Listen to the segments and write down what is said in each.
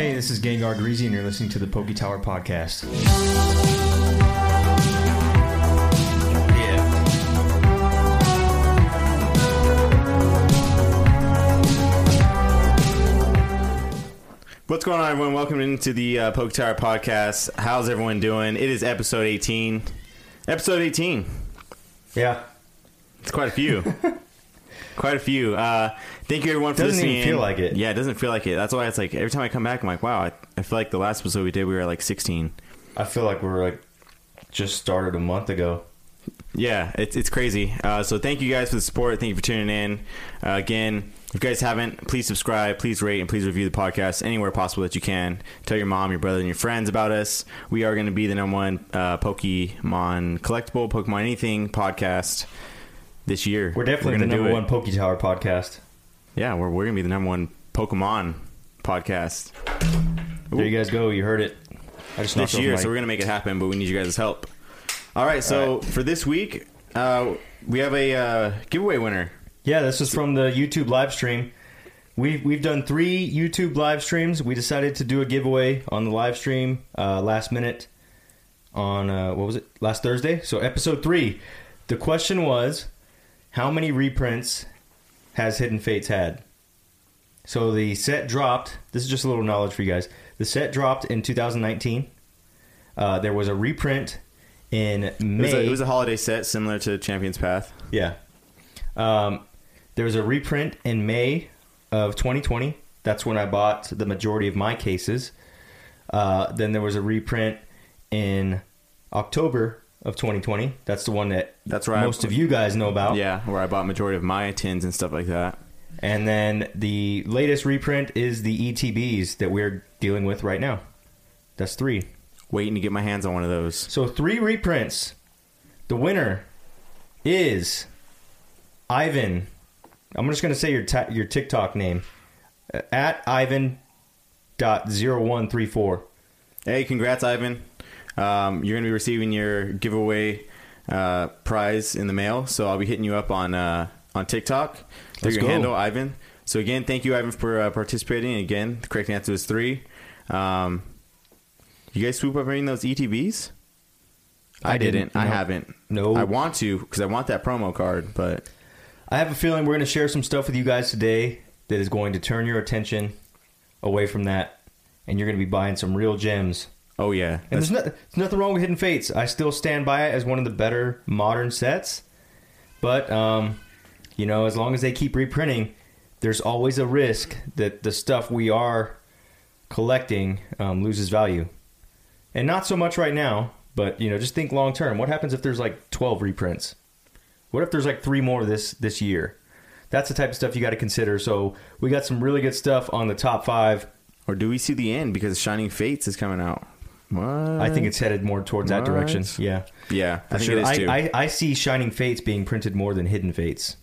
Hey, this is Gengar Greezy, and you're listening to the Poke Tower Podcast. What's going on, everyone? Welcome into the uh, Poke Tower podcast. How's everyone doing? It is episode 18. Episode 18. Yeah. It's quite a few. quite a few. Uh, thank you, everyone, for listening. Doesn't listening. even feel like it. Yeah, it doesn't feel like it. That's why it's like every time I come back, I'm like, wow, I, I feel like the last episode we did, we were like 16. I feel like we're like just started a month ago. Yeah, it's it's crazy. Uh, so thank you guys for the support. Thank you for tuning in. Uh, again, if you guys haven't, please subscribe, please rate, and please review the podcast anywhere possible that you can. Tell your mom, your brother, and your friends about us. We are going to be the number one uh, Pokemon collectible, Pokemon anything podcast this year. We're definitely gonna the do number one Poke Tower podcast. Yeah, we're we're gonna be the number one Pokemon podcast There you guys go. You heard it. I just this year. So we're gonna make it happen, but we need you guys' help. All right, so All for this week, uh, we have a uh, giveaway winner. Yeah, this is from the YouTube live stream. We've we've done three YouTube live streams. We decided to do a giveaway on the live stream uh, last minute on uh, what was it last Thursday? So episode three. The question was, how many reprints has Hidden Fates had? So the set dropped. This is just a little knowledge for you guys. The set dropped in 2019. Uh, there was a reprint in It May. was, a, it was a holiday set similar to Champion's Path. Yeah. Um, there was a reprint in May of 2020. That's when I bought the majority of my cases. Uh, then there was a reprint in October of 2020. That's the one that That's right. most of you guys know about. Yeah, where I bought majority of my tins and stuff like that. And then the latest reprint is the ETBs that we're dealing with right now. That's three. Waiting to get my hands on one of those. So three reprints. The winner is Ivan. I'm just going to say your ta- your TikTok name Uh, at Ivan dot zero one three four. Hey, congrats, Ivan. Um, you're going to be receiving your giveaway uh, prize in the mail. So I'll be hitting you up on uh, on TikTok through Let's your go. handle, Ivan. So again, thank you, Ivan, for uh, participating. Again, the correct answer is three. Um, you guys swoop up any of those ETBs? I, I didn't. didn't, I no. haven't. No. I want to because I want that promo card, but I have a feeling we're going to share some stuff with you guys today that is going to turn your attention away from that, and you're going to be buying some real gems. Oh yeah, And there's, no, there's nothing wrong with Hidden Fates. I still stand by it as one of the better modern sets. But, um, you know, as long as they keep reprinting, there's always a risk that the stuff we are collecting um, loses value. And not so much right now, but, you know, just think long term. What happens if there's like 12 reprints? What if there's like three more this, this year? That's the type of stuff you got to consider. So we got some really good stuff on the top five. or do we see the end because Shining Fates is coming out? What? I think it's headed more towards that What? direction. Yeah. yeah. I think it is too. I, I, I see Shining Fates being printed more than Hidden Fates.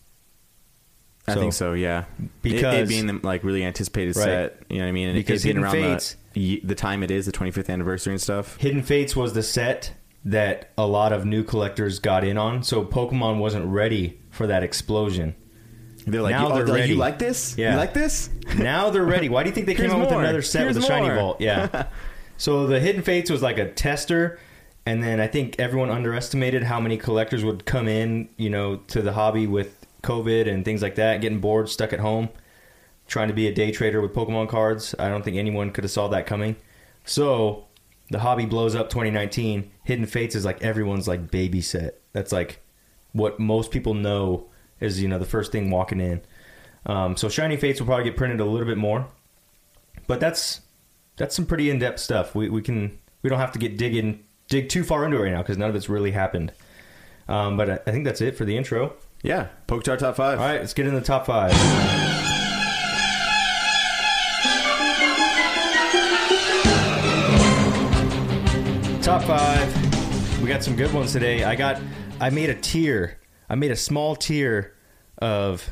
I think so, yeah. Because- it, it being the like really anticipated Right. set, you know what I mean? And Because it being Hidden around Fates- the, the time it is, the 25th anniversary and stuff. Hidden Fates was the set that a lot of new collectors got in on, so Pokemon wasn't ready for that explosion. They're like, Now you, oh, they're like, ready. you like this? Yeah. You like this? Now they're ready. Why do you think they came Here's out with more. another set with Here's the Shiny more. Vault? Yeah. so the Hidden Fates was like a tester, and then I think everyone underestimated how many collectors would come in, you know, to the hobby with COVID and things like that, getting bored, stuck at home, trying to be a day trader with Pokemon cards. I don't think anyone could have saw that coming. So the hobby blows up 2019. Hidden Fates is like everyone's like baby set. That's like what most people know is you know the first thing walking in. Um, so Shiny Fates will probably get printed a little bit more, but that's that's some pretty in depth stuff. We we can we don't have to get digging dig too far into it right now because none of it's really happened. Um, but I, I think that's it for the intro. Yeah. Pokestar Top 5. All right, let's get in the top five. Top five. We got some good ones today. I got. I made a tier. I made a small tier of.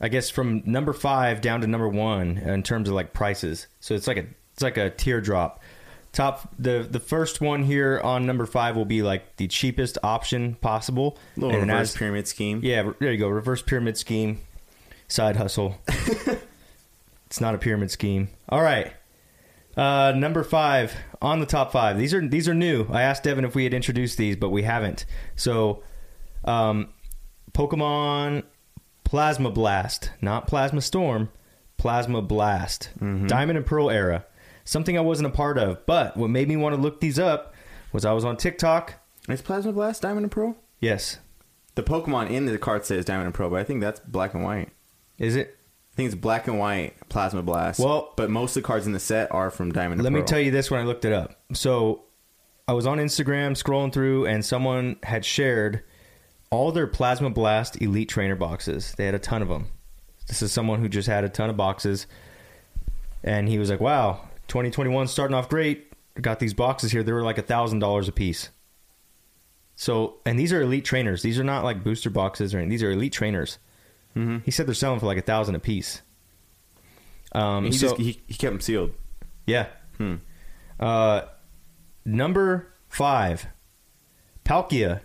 I guess from number five down to number one in terms of like prices. So it's like a it's like a teardrop. Top the the first one here on number five will be like the cheapest option possible. little And reverse as- pyramid scheme. yeah, there you go. Reverse pyramid scheme, side hustle. it's not a pyramid scheme. All right. Uh, number five on the top five. These are these are new. I asked Devin if we had introduced these, but we haven't. So, um, Pokemon Plasma Blast, not Plasma Storm, Plasma Blast, mm-hmm. Diamond and Pearl era. Something I wasn't a part of, but what made me want to look these up was I was on TikTok. Is Plasma Blast Diamond and Pearl? Yes, The Pokemon in the card says Diamond and Pearl, but I think that's black and white. is it? I think it's black and white Plasma Blast. Well- but most of the cards in the set are from Diamond and Let Pearl. me tell you this when I looked it up. So I was on Instagram scrolling through, and someone had shared all their Plasma Blast Elite Trainer boxes. They had a ton of them. This is someone who just had a ton of boxes, and he was like, "Wow, 2021 starting off great. Got these boxes here. They were like a thousand dollars a piece." So, and these are elite trainers. These are not like booster boxes or anything. These are elite trainers. Mm-hmm. He said they're selling for like a thousand a piece. Um, He, so just, he, he kept them sealed. yeah, Hmm. uh, number five, Palkia.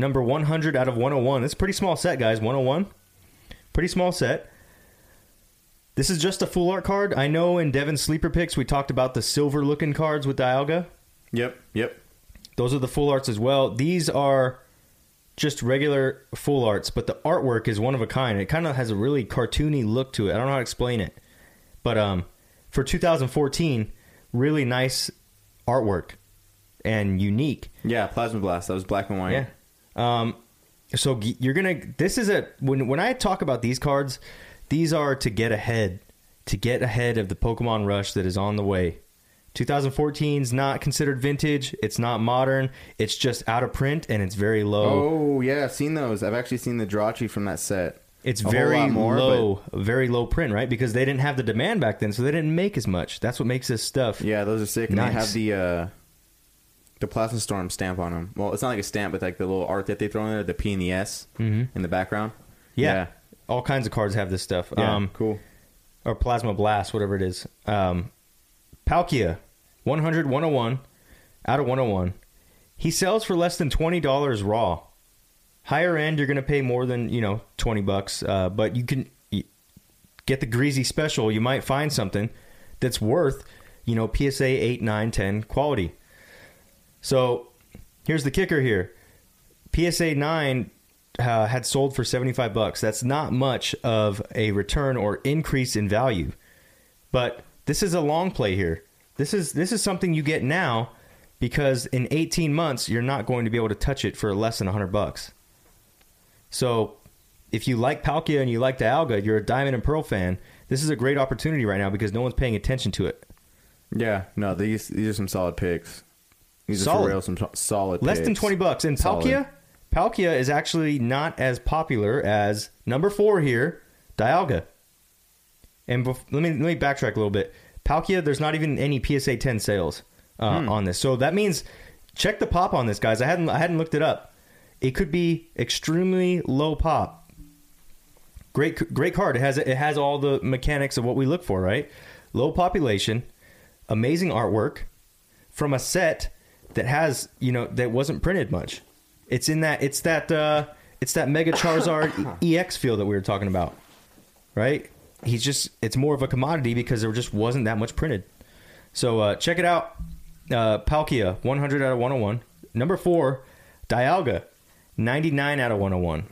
Number 100 out of 101. It's a pretty small set, guys. 101. Pretty small set. This is just a full art card. I know in Devin's sleeper picks we talked about the silver looking cards with Dialga. Yep, yep. Those are the full arts as well. These are just regular full arts, but the artwork is one of a kind. It kind of has a really cartoony look to it. I don't know how to explain it. But um, for 2014, really nice artwork and unique. Yeah, Plasma Blast. That was black and white. Yeah. Um, so you're gonna. This is a when when I talk about these cards, these are to get ahead, to get ahead of the Pokemon rush that is on the way. 2014 is not considered vintage. It's not modern. It's just out of print and it's very low. Oh, yeah, I've seen those. I've actually seen the Jirachi from that set. it's a very more, low, very low print, right? Because they didn't have the demand back then, so they didn't make as much. That's what makes this stuff. Yeah, those are sick. And Nice. they have the uh, the Plasma Storm stamp on them. Well, it's not like a stamp, but like the little art that they throw in there, the P and the S Mhm. in the background. Yeah. All kinds of cards have this stuff. Yeah, Um, cool. or Plasma Blast, whatever it is. Um, Palkia, 100, 101, out of 101. He sells for less than $20 raw. Higher end, you're going to pay more than, you know, 20 bucks. Uh, but you can get the Greezy special. You might find something that's worth, you know, PSA 8, 9, 10 quality. So here's the kicker here. PSA 9 uh, had sold for 75 bucks. That's not much of a return or increase in value. But this is a long play here. This is this is something you get now because in 18 months you're not going to be able to touch it for less than 100 bucks. So if you like Palkia and you like Dialga, you're a Diamond and Pearl fan, this is a great opportunity right now because no one's paying attention to it. Yeah, no, these these are some solid picks. These are Solid. for real, some solid. Less than 20 bucks. And Solid. Palkia, Palkia is actually not as popular as number four here, Dialga. And bef- let me let me backtrack a little bit. Palkia, there's not even any PSA 10 sales uh, on this, so that means check the pop on this, guys. I hadn't I hadn't looked it up. It could be extremely low pop. Great great card. It has it has all the mechanics of what we look for, right? Low population, amazing artwork from a set that has you know that wasn't printed much. It's in that it's that uh, it's that Mega Charizard EX feel that we were talking about, right? He's just it's more of a commodity because there just wasn't that much printed. So uh, check it out, uh, Palkia, 100 out of 101. Number four, Dialga, 99 out of 101.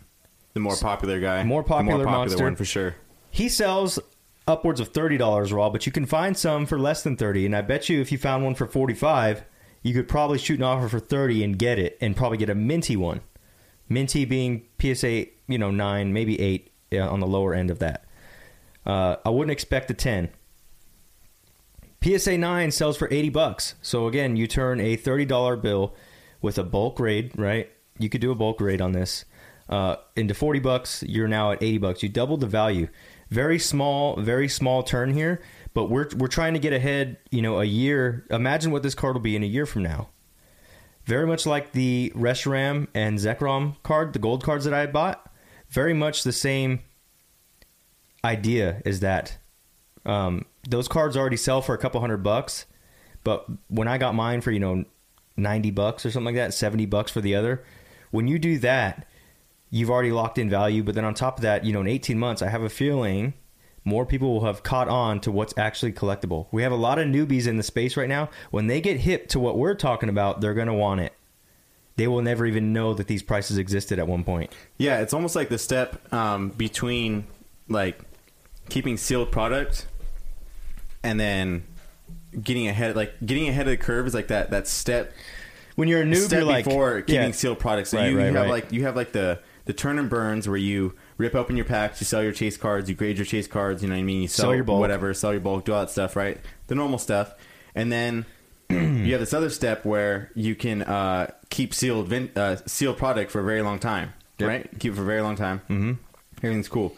The more popular guy, More The popular more popular monster. one for sure. He sells upwards of thirty dollars raw, but you can find some for less than thirty. And I bet you, if you found one for forty-five, you could probably shoot an offer for thirty and get it, and probably get a minty one. Minty being PSA, you know, nine, maybe eight yeah, on the lower end of that. Uh, I wouldn't expect a ten. PSA nine sells for eighty bucks. So again, you turn a thirty dollar bill with a bulk raid, right? You could do a bulk raid on this uh, into forty bucks. You're now at eighty bucks. You doubled the value. Very small, very small turn here, but we're we're trying to get ahead. You know, a year. Imagine what this card will be in a year from now. Very much like the Reshiram and Zekrom card, the gold cards that I bought. Very much the same idea is that um, those cards already sell for a couple hundred bucks, but when I got mine for you know ninety bucks or something like that, seventy bucks for the other, when you do that, you've already locked in value. But then on top of that, you know, in eighteen months, I have a feeling more people will have caught on to what's actually collectible. We have a lot of newbies in the space right now. When they get hip to what we're talking about, they're going to want it. They will never even know that these prices existed at one point. Yeah, it's almost like the step um, between like keeping sealed product and then getting ahead. Like getting ahead of the curve is like that that step When you're a noob, step you're like before keeping yeah, sealed products. So Right, you, you have right. like you have like the the turn and burns where you rip open your packs, you sell your chase cards, you grade your chase cards. You know what I mean? You sell, Sell your bulk. whatever, sell your bulk, do all that stuff, right? The normal stuff, and then. you have this other step where you can uh, keep sealed vin- uh, sealed product for a very long time, Yep. right? Keep it for a very long time. Mm-hmm. Everything's cool,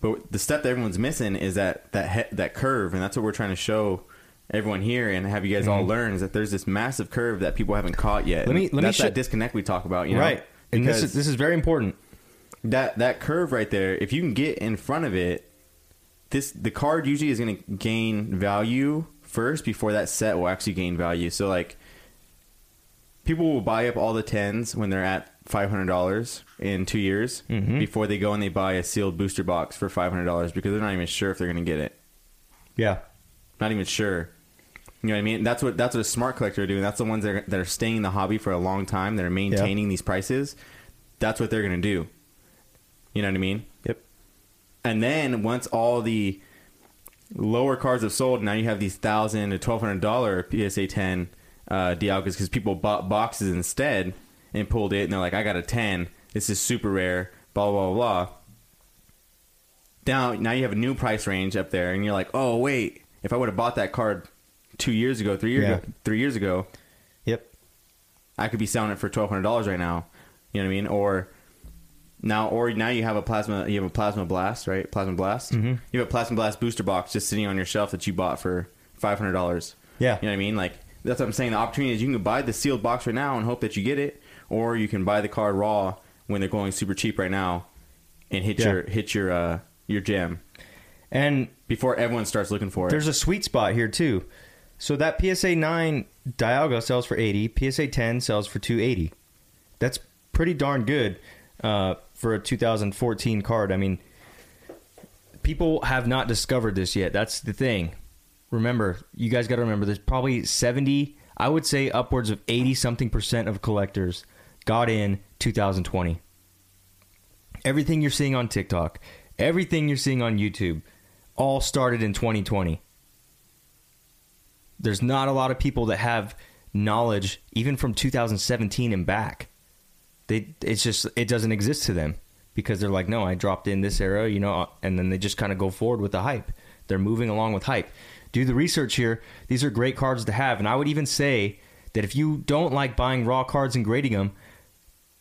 but the step that everyone's missing is that that he- that curve, and that's what we're trying to show everyone here and have you guys all learn is that there's this massive curve that people haven't caught yet. Mm-hmm. Let me- let me sho- that disconnect we talk about, you know? right. And this is this is very important. That that curve right there, if you can get in front of it, this the card usually is going to gain value first before that set will actually gain value. So like people will buy up all the tens when they're at five hundred dollars in two years Mhm. before they go and they buy a sealed booster box for five hundred dollars because they're not even sure if they're going to get it. Yeah. Not even sure. You know what I mean? That's what that's what a smart collector are doing. That's the ones that are, that are staying in the hobby for a long time. That are maintaining these prices. That's what they're going to do. You know what I mean? Yep. And then once all the lower cards have sold, now you have these thousand to twelve hundred dollar PSA ten uh, Dialgas because people bought boxes instead and pulled it, and they're like, "I got a ten. This is super rare." Blah blah blah. blah. Now, now you have a new price range up there, and you're like, "Oh wait, if I would have bought that card two years ago, three years Yeah. ago, three years ago, Yep. I could be selling it for twelve hundred dollars right now." You know what I mean? Or now, or now you have a plasma, you have a plasma blast, right? Plasma blast. Mhm. You have a plasma blast booster box just sitting on your shelf that you bought for five hundred dollars. Yeah. You know what I mean? Like that's what I'm saying. The opportunity is you can buy the sealed box right now and hope that you get it, or you can buy the card raw when they're going super cheap right now, and hit Yeah. your hit your uh, your gem And before everyone starts looking for it. There's a sweet spot here too. So that PSA 9 Dialga sells for 80, PSA 10 sells for 280. That's pretty darn good uh, for a 2014 card. I mean, people have not discovered this yet. That's the thing. Remember, you guys got to remember there's probably 70, I would say upwards of 80 something percent of collectors got in 2020. Everything you're seeing on TikTok, everything you're seeing on YouTube, all started in 2020. There's not a lot of people that have knowledge even from 2017 and back. They it's just it doesn't exist to them because they're like, "No, I dropped in this era, you know," uh, and then they just kind of go forward with the hype. They're moving along with hype. Do the research here. These are great cards to have, and I would even say that if you don't like buying raw cards and grading them,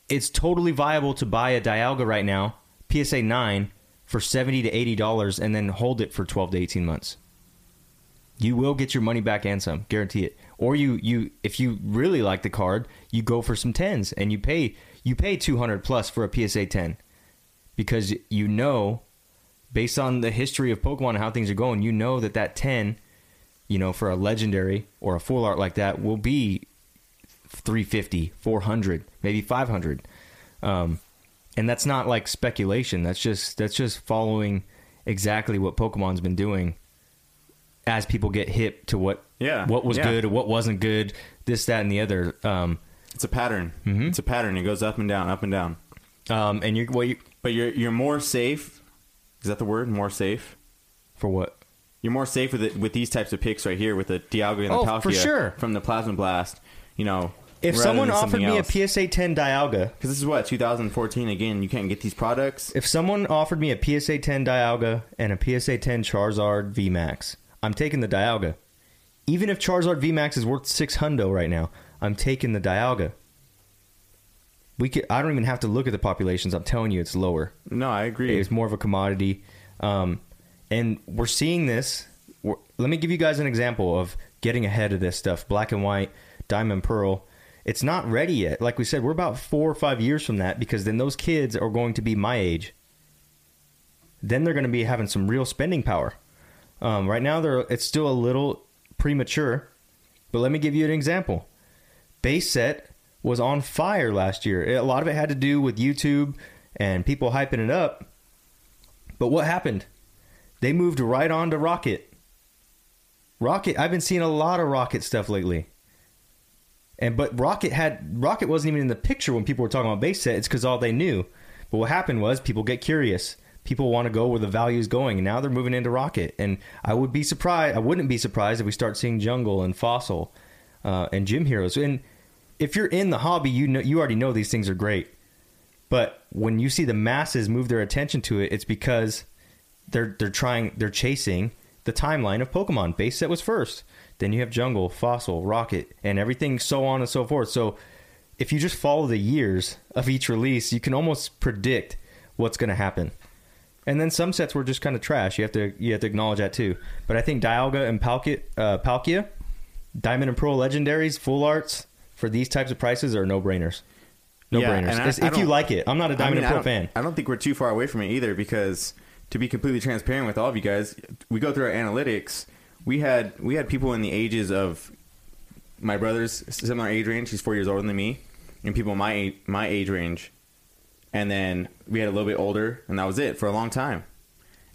it's totally viable to buy a Dialga right now, PSA 9 for 70 to 80 dollars and then hold it for 12 to 18 months. You will get your money back and some, guarantee it. Or you you if you really like the card, you go for some 10s and you pay you pay 200 plus for a PSA 10 because you know based on the history of Pokemon and how things are going, you know that that 10, you know, for a legendary or a full art like that will be 350, 400, maybe 500. Um, and that's not like speculation. That's just that's just following exactly what Pokemon's been doing as people get hip to what Yeah, what was yeah. good, what wasn't good, this, that, and the other. Um, it's a pattern. Mhm. It's a pattern. It goes up and down, up and down. um, and you're what you But you're you're more safe. Is that the word? More safe. for what? You're more safe with it with these types of picks right here with the Dialga and the Oh, Palkia for sure. from the Plasma Blast. You know, If someone offered me else. a PSA 10 Dialga, because this is what 2014 again. You can't get these products. if someone offered me a PSA 10 Dialga and a PSA 10 Charizard VMAX, I'm taking the Dialga. Even if Charizard VMAX is worth six hundo right now, I'm taking the Dialga. We could, I don't even have to look at the populations. I'm telling you, it's lower. No, I agree. It's more of a commodity, um, and we're seeing this. We're, let me give you guys an example of getting ahead of this stuff. Black and white, diamond, pearl. It's not ready yet. Like we said, we're about four or five years from that because then those kids are going to be my age. Then they're going to be having some real spending power. Um, right now, they're it's still a little premature, but let me give you an example. Base set was on fire last year. A lot of it had to do with YouTube and people hyping it up. But what happened? They moved right on to Rocket. Rocket, I've been seeing a lot of Rocket stuff lately. And but Rocket had Rocket wasn't even in the picture when people were talking about base set. It's because all they knew. But what happened was people get curious. People want to go where the value is going, and now they're moving into Rocket. And I would be surprised. I wouldn't be surprised if we start seeing Jungle and Fossil uh, and Gym Heroes. And if you're in the hobby, you know you already know these things are great. But when you see the masses move their attention to it, it's because they're they're trying they're chasing the timeline of Pokemon. Base set was first. Then you have Jungle, Fossil, Rocket, and everything so on and so forth. So if you just follow the years of each release, you can almost predict what's going to happen. And then some sets were just kind of trash. You have to you have to acknowledge that too. But I think Dialga and Palkia, uh, Palkia, Diamond and Pearl legendaries, full arts for these types of prices are no brainers. No Yeah, brainers. and I- It's- I if you don't- like it, I'm not a I Diamond mean, and I Pearl don't- fan. I don't think we're too far away from it either because to be completely transparent with all of you guys, we go through our analytics. We had we had people in the ages of my brother's similar age range. He's four years older than me, and people my age, my age range. And then we had a little bit older, and that was it for a long time.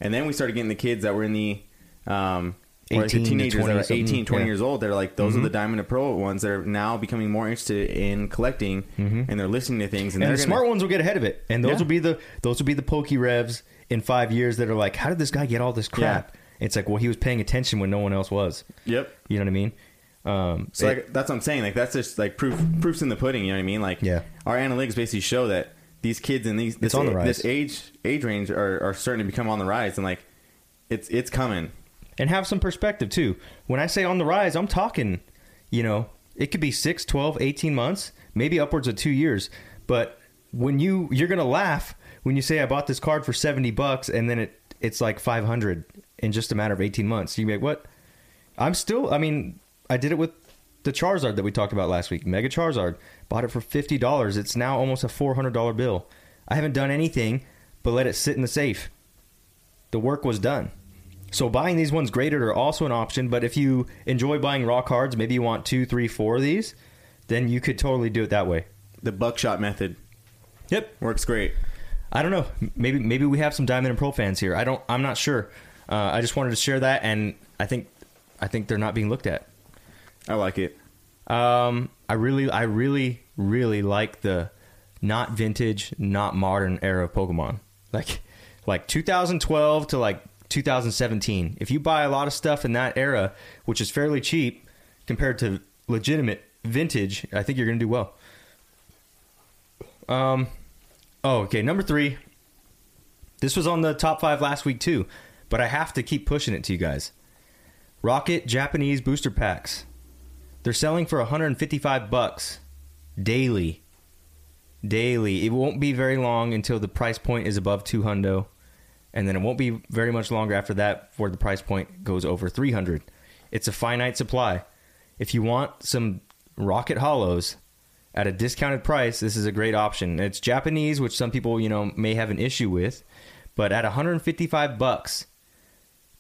And then we started getting the kids that were in the um, or like the 18 teenagers that are 18, 20 yeah. years old. They're like, those are Mhm. the Diamond and Pearl ones that are now becoming more interested in collecting, Mhm. and they're listening to things. And, And the gonna, smart ones will get ahead of it. And those Yeah. will be the those will be the pokey revs in five years that are like, how did this guy get all this crap? It's like, well, he was paying attention when no one else was. Yep. You know what I mean? Um, So it- like that's what I'm saying. Like that's just like proof proofs in the pudding. You know what I mean? Like Yeah. our analytics basically show that these kids in these this, on the rise. this age age range are, are starting to become on the rise, and like it's it's coming. And have some perspective too. When I say on the rise, I'm talking, you know, it could be 6, 12, 18 months, maybe upwards of 2 years. But when you you're going to laugh when you say I bought this card for 70 bucks and then it it's like 500 in just a matter of 18 months. You make what? I'm still I mean, I did it with the Charizard that we talked about last week, Mega Charizard. Bought it for $50. It's now almost a $400 bill. I haven't done anything but let it sit in the safe. The work was done. So buying these ones graded are also an option, but if you enjoy buying raw cards, maybe you want two, three, four of these, then you could totally do it that way. The buckshot method Yep. works great. I don't know. Maybe maybe we have some Diamond and Pearl fans here. I don't. I'm not sure. Uh, I just wanted to share that, and I think I think they're not being looked at. I like it. Um, I really, I really, really like the not vintage, not modern era of Pokemon. Like, like 2012 to like 2017. If you buy a lot of stuff in that era, which is fairly cheap compared to legitimate vintage, I think you're going to do well. Um, oh, okay. Number three. This was on the top five last week too, but I have to keep pushing it to you guys. Rocket Japanese booster packs. They're selling for 155 bucks daily. Daily. It won't be very long until the price point is above 200 and then it won't be very much longer after that before the price point goes over 300. It's a finite supply. If you want some rocket hollows at a discounted price, this is a great option. It's Japanese, which some people, you know, may have an issue with, but at 155 bucks,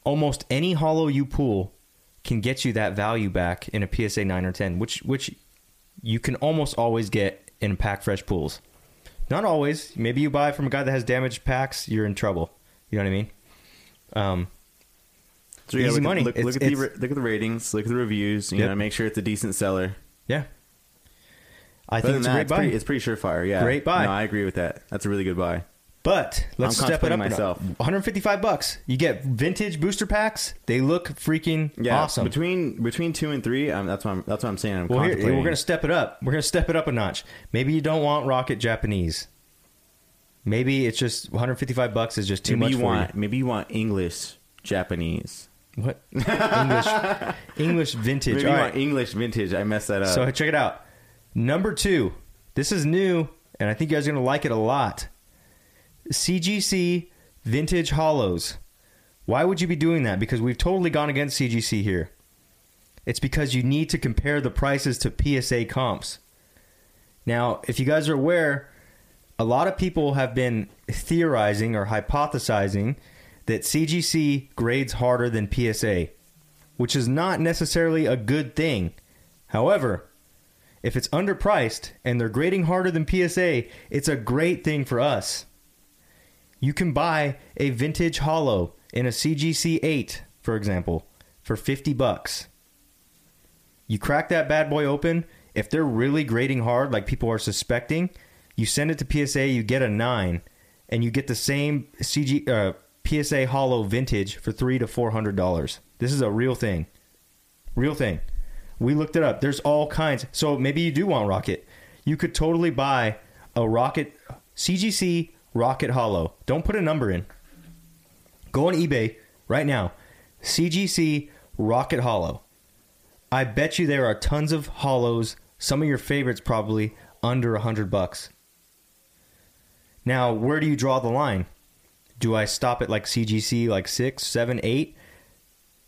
almost any hollow you pull can get you that value back in a PSA 9 or 10, which which you can almost always get in pack fresh pools. Not always. Maybe you buy from a guy that has damaged packs, you're in trouble. You know what I mean? Um, So Easy look, money. Look, look at the look at the ratings. Look at the reviews. You Yep. know, make sure it's a decent seller. yeah. I Other think it's a great it's buy. pretty, it's pretty surefire. Yeah, Great buy. No, I agree with that. That's a really good buy. But let's I'm step it up. myself. 155 bucks. You get vintage booster packs. They look freaking Yeah, awesome. Between between two and three, um, that's what I'm that's what I'm saying. I'm well, here, we're going to step it up. We're going to step it up a notch. Maybe you don't want Rocket Japanese. Maybe it's just 155 bucks is just too maybe much you for want maybe you want English Japanese. What? English English vintage. Maybe All you right. want English vintage. I messed that up. So check it out. Number two. This is new, and I think you guys are going to like it a lot. CGC Vintage Hollows. Why would you be doing that? Because we've totally gone against CGC here. It's because you need to compare the prices to PSA comps. Now, if you guys are aware, a lot of people have been theorizing or hypothesizing that CGC grades harder than PSA, which is not necessarily a good thing. However, if it's underpriced and they're grading harder than PSA, it's a great thing for us. You can buy a vintage hollow in a CGC 8, for example, for 50 bucks. You crack that bad boy open. If they're really grading hard, like people are suspecting, you send it to PSA, you get a 9, and you get the same CG uh, PSA Hollow vintage for three to four hundred dollars. This is a real thing, real thing. We looked it up. There's all kinds. So maybe you do want Rocket. You could totally buy a Rocket CGC Rocket Hollow. Don't put a number in. Go on eBay right now. CGC Rocket Hollow. I bet you there are tons of hollows, some of your favorites probably under a hundred bucks. Now, where do you draw the line? Do I stop at like CGC like six, seven, eight?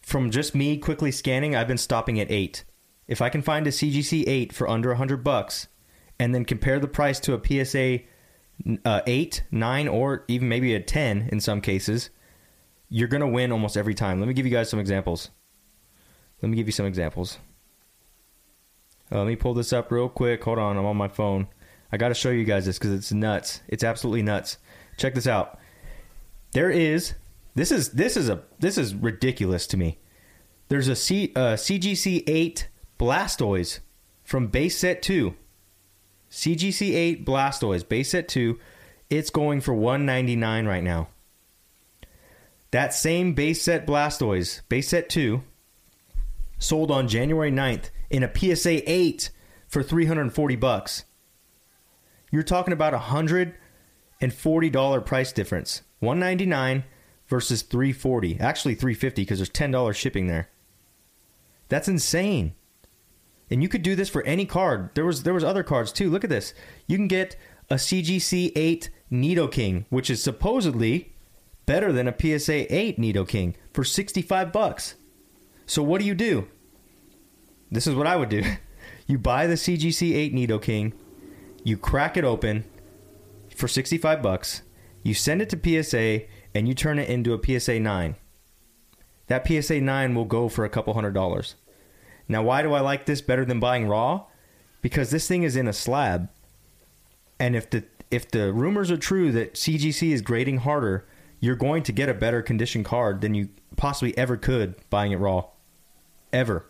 From just me quickly scanning, I've been stopping at eight. If I can find a CGC eight for under hundred bucks, and then compare the price to a PSA uh, eight, nine, or even maybe a ten in some cases, you're gonna win almost every time. Let me give you guys some examples. Let me give you some examples. Uh, let me pull this up real quick. Hold on, I'm on my phone. I got to show you guys this because it's nuts. It's absolutely nuts. Check this out. There is this is this is a this is ridiculous to me. There's a C, uh, CGC eight Blastoise from base set two. CGC eight Blastoise base set two. It's going for 199 right now. That same base set Blastoise, base set 2, sold on January 9th in a PSA 8 for 340 bucks. You're talking about a $140 price difference. 199 versus 340. Actually 350 because there's $10 shipping there. That's insane. And you could do this for any card. There was there was other cards too. Look at this. You can get a CGC 8 Nidoking, which is supposedly better than a PSA 8 Nidoking for 65 bucks. So what do you do? This is what I would do. You buy the CGC 8 Nidoking, you crack it open for 65 bucks, you send it to PSA and you turn it into a PSA 9. That PSA 9 will go for a couple hundred dollars. Now, why do I like this better than buying raw? Because this thing is in a slab. And if the if the rumors are true that CGC is grading harder, you're going to get a better condition card than you possibly ever could buying it raw. Ever.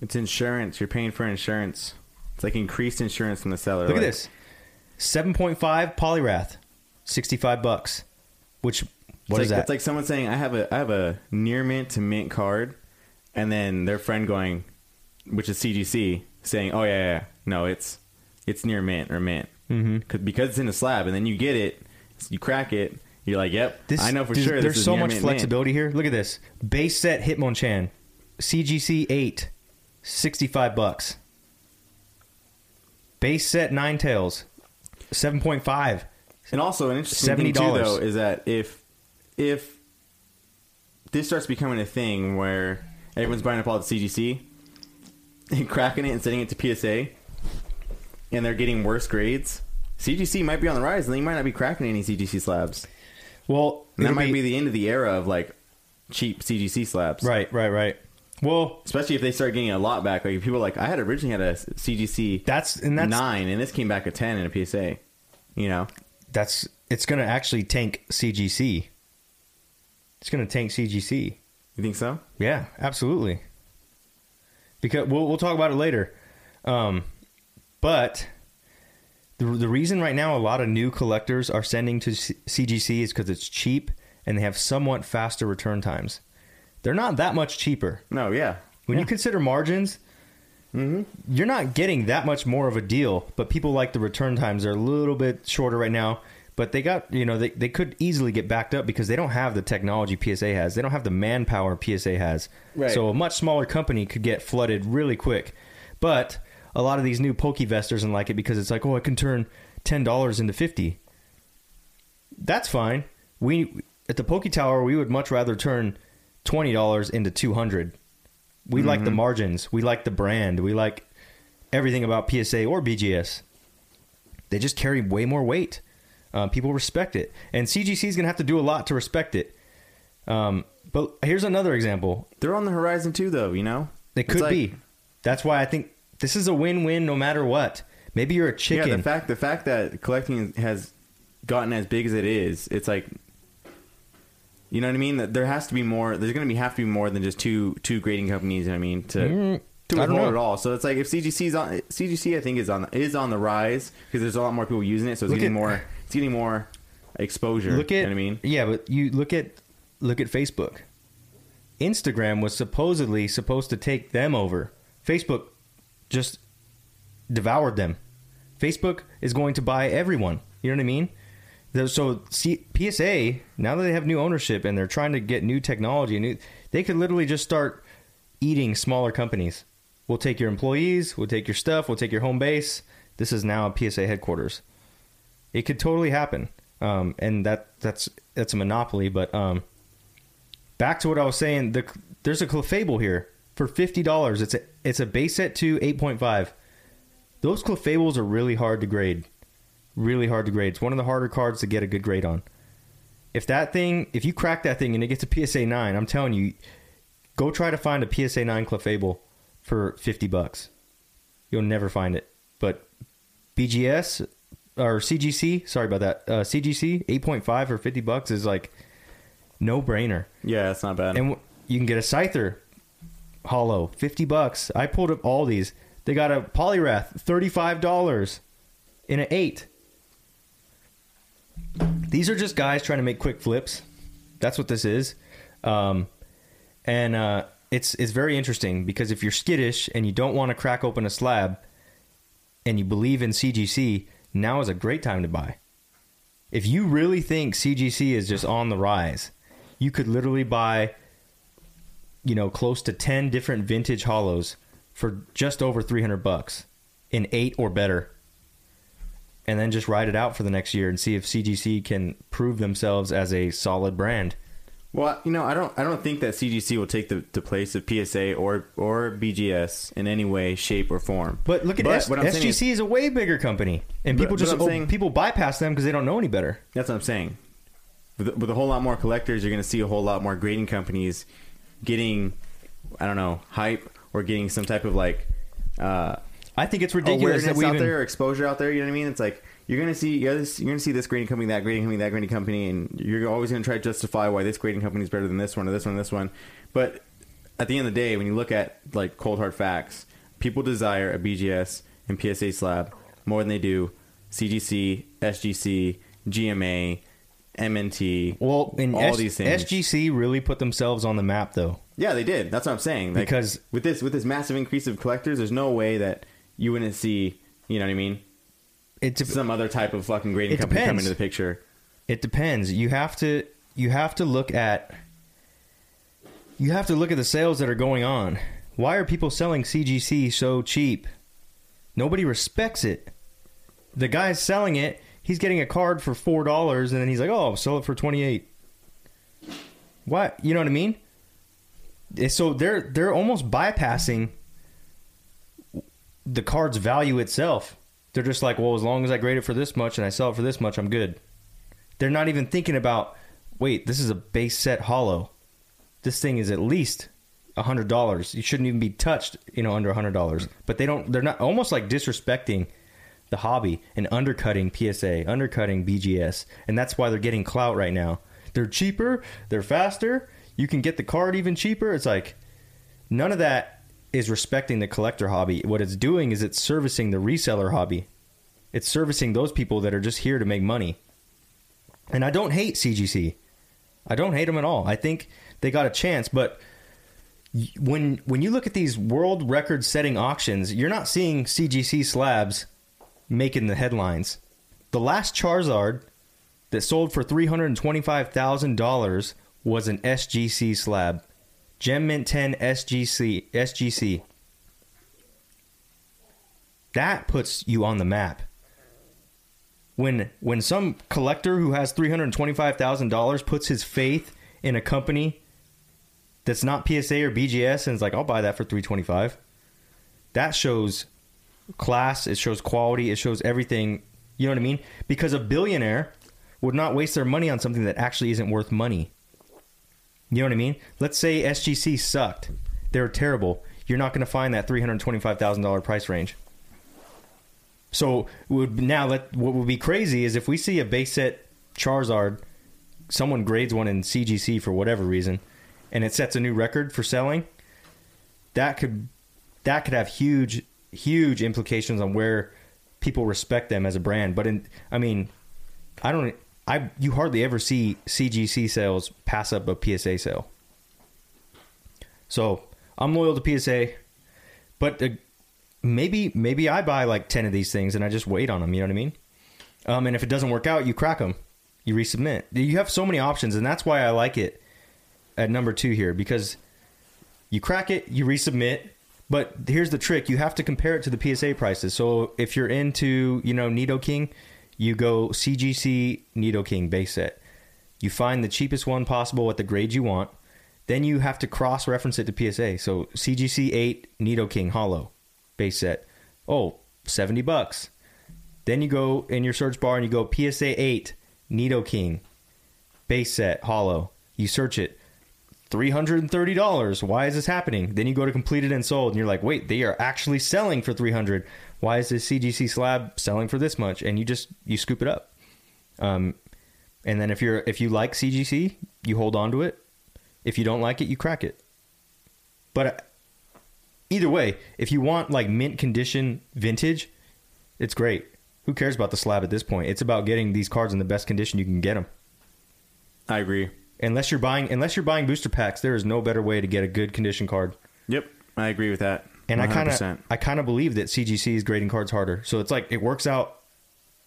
It's insurance. You're paying for insurance. It's like increased insurance from the seller. Look at this. 7.5 Poliwrath. 65 bucks. Which It's what like, that? It's like someone saying, "I have a I have a near mint to mint card," and then their friend going, which is CGC, saying, "Oh yeah, yeah, yeah. no, it's it's near mint or mint mm-hmm. because it's in a slab, and then you get it, you crack it, you're like, yep, This- I know for there's- sure. There's this is so much mint, mint." flexibility here. Look at this. Base set Hitmonchan, CGC 8, 65 bucks. Base set Ninetales, 7.5. And also, an interesting thing too, though, is that if if this starts becoming a thing where everyone's buying up all the CGC and cracking it and sending it to PSA, and they're getting worse grades, CGC might be on the rise, and they might not be cracking any CGC slabs. Well, And that might be, the end of the era of like cheap CGC slabs, Right, right, right. Well, Especially if they start getting a lot back. Like if people are like, I had originally had a CGC that's and that's nine, and this came back a ten in a PSA. You know, that's it's going to actually tank CGC. It's going to tank CGC. you think so? Yeah, absolutely. Because we'll we'll talk about it later. Um, but the the reason right now a lot of new collectors are sending to C- CGC is because it's cheap and they have somewhat faster return times. They're not that much cheaper. No, yeah. When you consider margins, mm-hmm. you're not getting that much more of a deal. But people like the return times are a little bit shorter right now. But they got, you know, they, they could easily get backed up because they don't have the technology PSA has. They don't have the manpower PSA has. Right. So a much smaller company could get flooded really quick. But a lot of these new Pokevest doesn't like it because it's like, oh, I can turn ten dollars into fifty. That's fine. We at the Poke Tower, we would much rather turn twenty dollars into two hundred. We like the margins. We like the brand. We like everything about PSA or BGS. They just carry way more weight. Uh, people respect it, and CGC is going to have to do a lot to respect it. Um, but here's another example. They're on the horizon too, though. You know, It's could like- be. That's why I think this is a win-win no matter what. Maybe you're a chicken. Yeah, the fact the fact that collecting has gotten as big as it is, it's like You know what I mean? That there has to be more. There's going to be have to be more than just two two grading companies. You know what I mean? To Mm, to withhold it all. So it's like if CGC's on CGC, I think is on is on the rise because there's a lot more people using it. So it's Look getting at- more. It's getting more exposure. Look at you know what I mean? yeah, but you look at look at Facebook. Instagram was supposedly supposed to take them over. Facebook just devoured them. Facebook is going to buy everyone. You know what I mean? So PSA now that they have new ownership and they're trying to get new technology, new, they could literally just start eating smaller companies. We'll take your employees, we'll take your stuff, we'll take your home base. This is now a PSA headquarters. It could totally happen, um, and that that's that's a monopoly. But um, back to what I was saying, the, there's a Clefable here for fifty dollars. It's a it's a base set to eight point five. Those Clefables are really hard to grade, really hard to grade. It's one of the harder cards to get a good grade on. If that thing, if you crack that thing and it gets a PSA nine, I'm telling you, go try to find a PSA nine Clefable for fifty bucks. You'll never find it. But BGS or CGC, sorry about that. Uh, CGC eight point five for fifty bucks is like no brainer. Yeah, it's not bad. And w- you can get a Scyther hollow, 50 bucks. I pulled up all these. They got a Poliwrath, $35 in an 8. These are just guys trying to make quick flips. That's what this is. Um, and uh, it's it's very interesting because if you're skittish and you don't want to crack open a slab and you believe in CGC, now is a great time to buy. If you really think CGC is just on the rise, you could literally buy you know close to 10 different vintage hollows for just over 300 bucks in 8 or better and then just ride it out for the next year and see if CGC can prove themselves as a solid brand. Well, you know, I don't, I don't think that CGC will take the, the place of PSA or or BGS in any way, shape, or form. But look at But S- what I'm saying SGC is, a way bigger company, and people but just I'm oh, saying- people bypass them because they don't know any better. That's what I'm saying. With, with a whole lot more collectors, you're going to see a whole lot more grading companies getting, I don't know, hype or getting some type of like uh, I think it's ridiculous that we out even there, exposure out there. You know what I mean? It's like you're gonna see you're gonna you're gonna see this grading company, that grading company, that grading company, and you're always gonna try to justify why this grading company is better than this one or this one or this one. But at the end of the day, when you look at like cold hard facts, people desire a BGS and PSA slab more than they do CGC, SGC, GMA, MNT. well in all S- these things. SGC really put themselves on the map though. Yeah, they did. That's what I'm saying. Like, Because- with this with this massive increase of collectors, there's no way that you wouldn't see. You know what I mean? It's Some other type of fucking grading It company come into the picture. It depends. You have to you have to look at you have to look at the sales that are going on. Why are people selling CGC so cheap? Nobody respects it. The guy's selling it, he's getting a card for four dollars, and then he's like, "Oh, I'll sell it for twenty eight. What you know what I mean? Eh, So they're they're almost bypassing the card's value itself. They're just like, well, as long as I grade it for this much and I sell it for this much, I'm good. They're not even thinking about, wait, this is a base set hollow. This thing is at least hundred dollars. You shouldn't even be touched, you know, under hundred dollars. But they don't. They're not almost like disrespecting the hobby and undercutting PSA, undercutting BGS, and that's why they're getting clout right now. They're cheaper. They're faster. You can get the card even cheaper. It's like none of that is respecting the collector hobby. What it's doing is it's servicing the reseller hobby. It's servicing those people that are just here to make money. And I don't hate CGC. I don't hate them at all. I think they got a chance, but when when you look at these world record setting auctions, you're not seeing CGC slabs making the headlines. The last Charizard that sold for $325,000 was an SGC slab. Gem Mint 10 SGC SGC. That puts you on the map. When when some collector who has $325,000 puts his faith in a company that's not PSA or BGS and is like, "I'll buy that for 325." That shows class, it shows quality, it shows everything, you know what I mean? Because a billionaire would not waste their money on something that actually isn't worth money. You know what I mean? Let's say SGC sucked. They were terrible. You're not going to find that $325,000 price range. So would now let what would be crazy is if we see a base set Charizard someone grades one in CGC for whatever reason, and it sets a new record for selling, that could that could have huge huge implications on where people respect them as a brand. But in, I mean, I don't, I you hardly ever see CGC sales pass up a PSA sale. So I'm loyal to PSA, but uh, maybe maybe I buy like ten of these things and I just wait on them. You know what I mean? Um, and if it doesn't work out, you crack them, you resubmit. You have so many options, and that's why I like it at number two here because you crack it, you resubmit. But here's the trick: you have to compare it to the PSA prices. So if you're into, you know, Nidoking, you go CGC Nidoking base set. You find the cheapest one possible at the grade you want. Then you have to cross reference it to PSA. So CGC 8 Nidoking Holo base set. Oh, 70 bucks. Then you go in your search bar and you go PSA 8 Nidoking base set Holo. You search it. $330. Why is this happening? Then you go to completed and sold and you're like, "Wait, they are actually selling for 300. Why is this CGC slab selling for this much?" And you just you scoop it up. Um and then if you're if you like CGC, you hold on to it. If you don't like it, you crack it. But uh, either way, if you want like mint condition vintage, it's great. Who cares about the slab at this point? It's about getting these cards in the best condition you can get them. I agree. Unless you're buying unless you're buying booster packs, there is no better way to get a good condition card. Yep, I agree with that. And I kind of I kind of believe that CGC is grading cards harder. So it's like it works out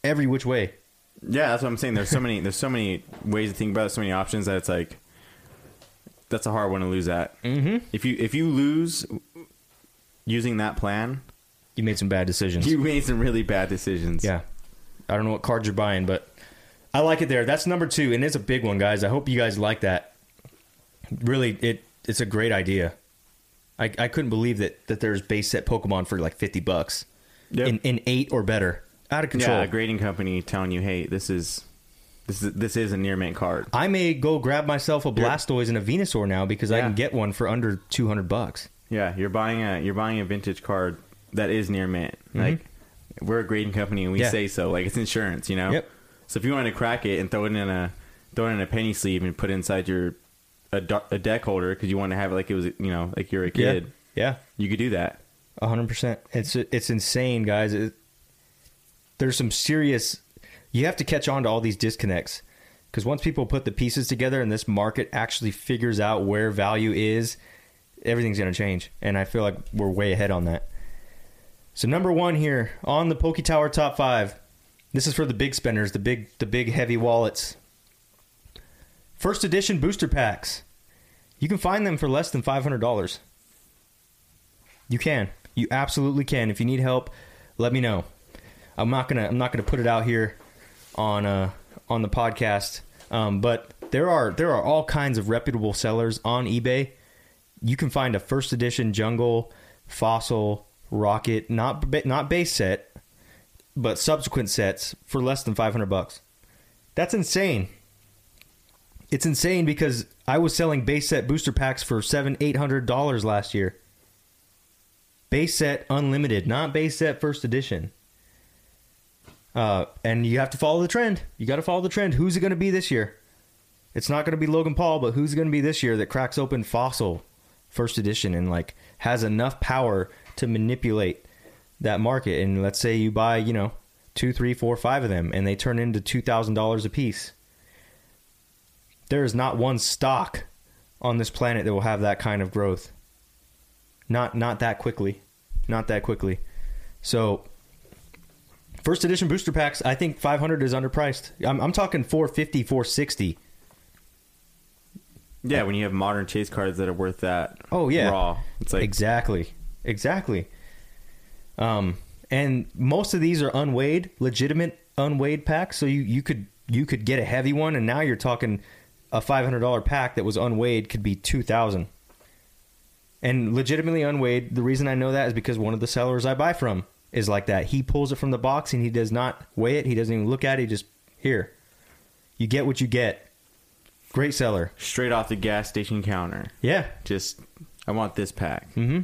every which way. Yeah, that's what I'm saying. There's so many. There's so many ways to think about it. So many options that it's like that's a hard one to lose at. Mm-hmm. If you if you lose using that plan, You made some bad decisions. you made some really bad decisions. Yeah. I don't know what cards you're buying, but I like it there. That's number two, and it's a big one, guys. I hope you guys like that. Really, it it's a great idea. I, I couldn't believe that, that there's base set Pokemon for like fifty bucks Yep. in, in eight or better. Out of control. Yeah, a grading company telling you, hey, this is this is this is a near mint card. I may go grab myself a Blastoise and a Venusaur now because I can get one for under two hundred bucks. Yeah, you're buying a you're buying a vintage card that is near mint. Like we're a grading company and we Mm-hmm. Yeah. say so. Like it's insurance, you know. Yep. So if you wanted to crack it and throw it in a throw it in a penny sleeve and put it inside your a, do- a deck holder because you want to have it like it was you know like you're a kid, Yeah. you could do that. A hundred percent. It's it's insane, guys. It, there's some serious. You have to catch on to all these disconnects because once people put the pieces together and this market actually figures out where value is, everything's going to change. And I feel like we're way ahead on that. So number one here on the Poke Tower top five. This is for the big spenders, the big the big heavy wallets. First edition booster packs. You can find them for less than five hundred dollars. You can. You absolutely can. If you need help, let me know. I'm not gonna I'm not gonna put it out here on uh on the podcast. Um, but there are there are all kinds of reputable sellers on eBay. You can find a first edition jungle, fossil, rocket, not not base set, but subsequent sets for less than 500 bucks. That's insane. It's insane because I was selling base set booster packs for seven, eight hundred dollars last year. Base set unlimited, not base set first edition. Uh, and you have to follow the trend. You got to follow the trend. Who's it going to be this year? It's not going to be Logan Paul, but who's going to be this year that cracks open Fossil first edition and like has enough power to manipulate that market? And let's say you buy, you know, two, three, four, five of them, and they turn into two thousand dollars a piece. There is not one stock on this planet that will have that kind of growth. Not not that quickly. Not that quickly. So first edition booster packs, I think 500 is underpriced. I'm, I'm talking 450, 460. Yeah, when you have modern chase cards that are worth that. Oh, yeah. raw. It's like exactly. Exactly. Um and most of these are unweighed, legitimate unweighed packs, so you you could you could get a heavy one and now you're talking a $500 pack that was unweighed could be 2000. And legitimately unweighed, the reason I know that is because one of the sellers I buy from is like that. He pulls it from the box and he does not weigh it. He doesn't even look at it. He just here. You get what you get. Great seller. straight off the gas station counter. Yeah. Just I want this pack. Mm-hmm.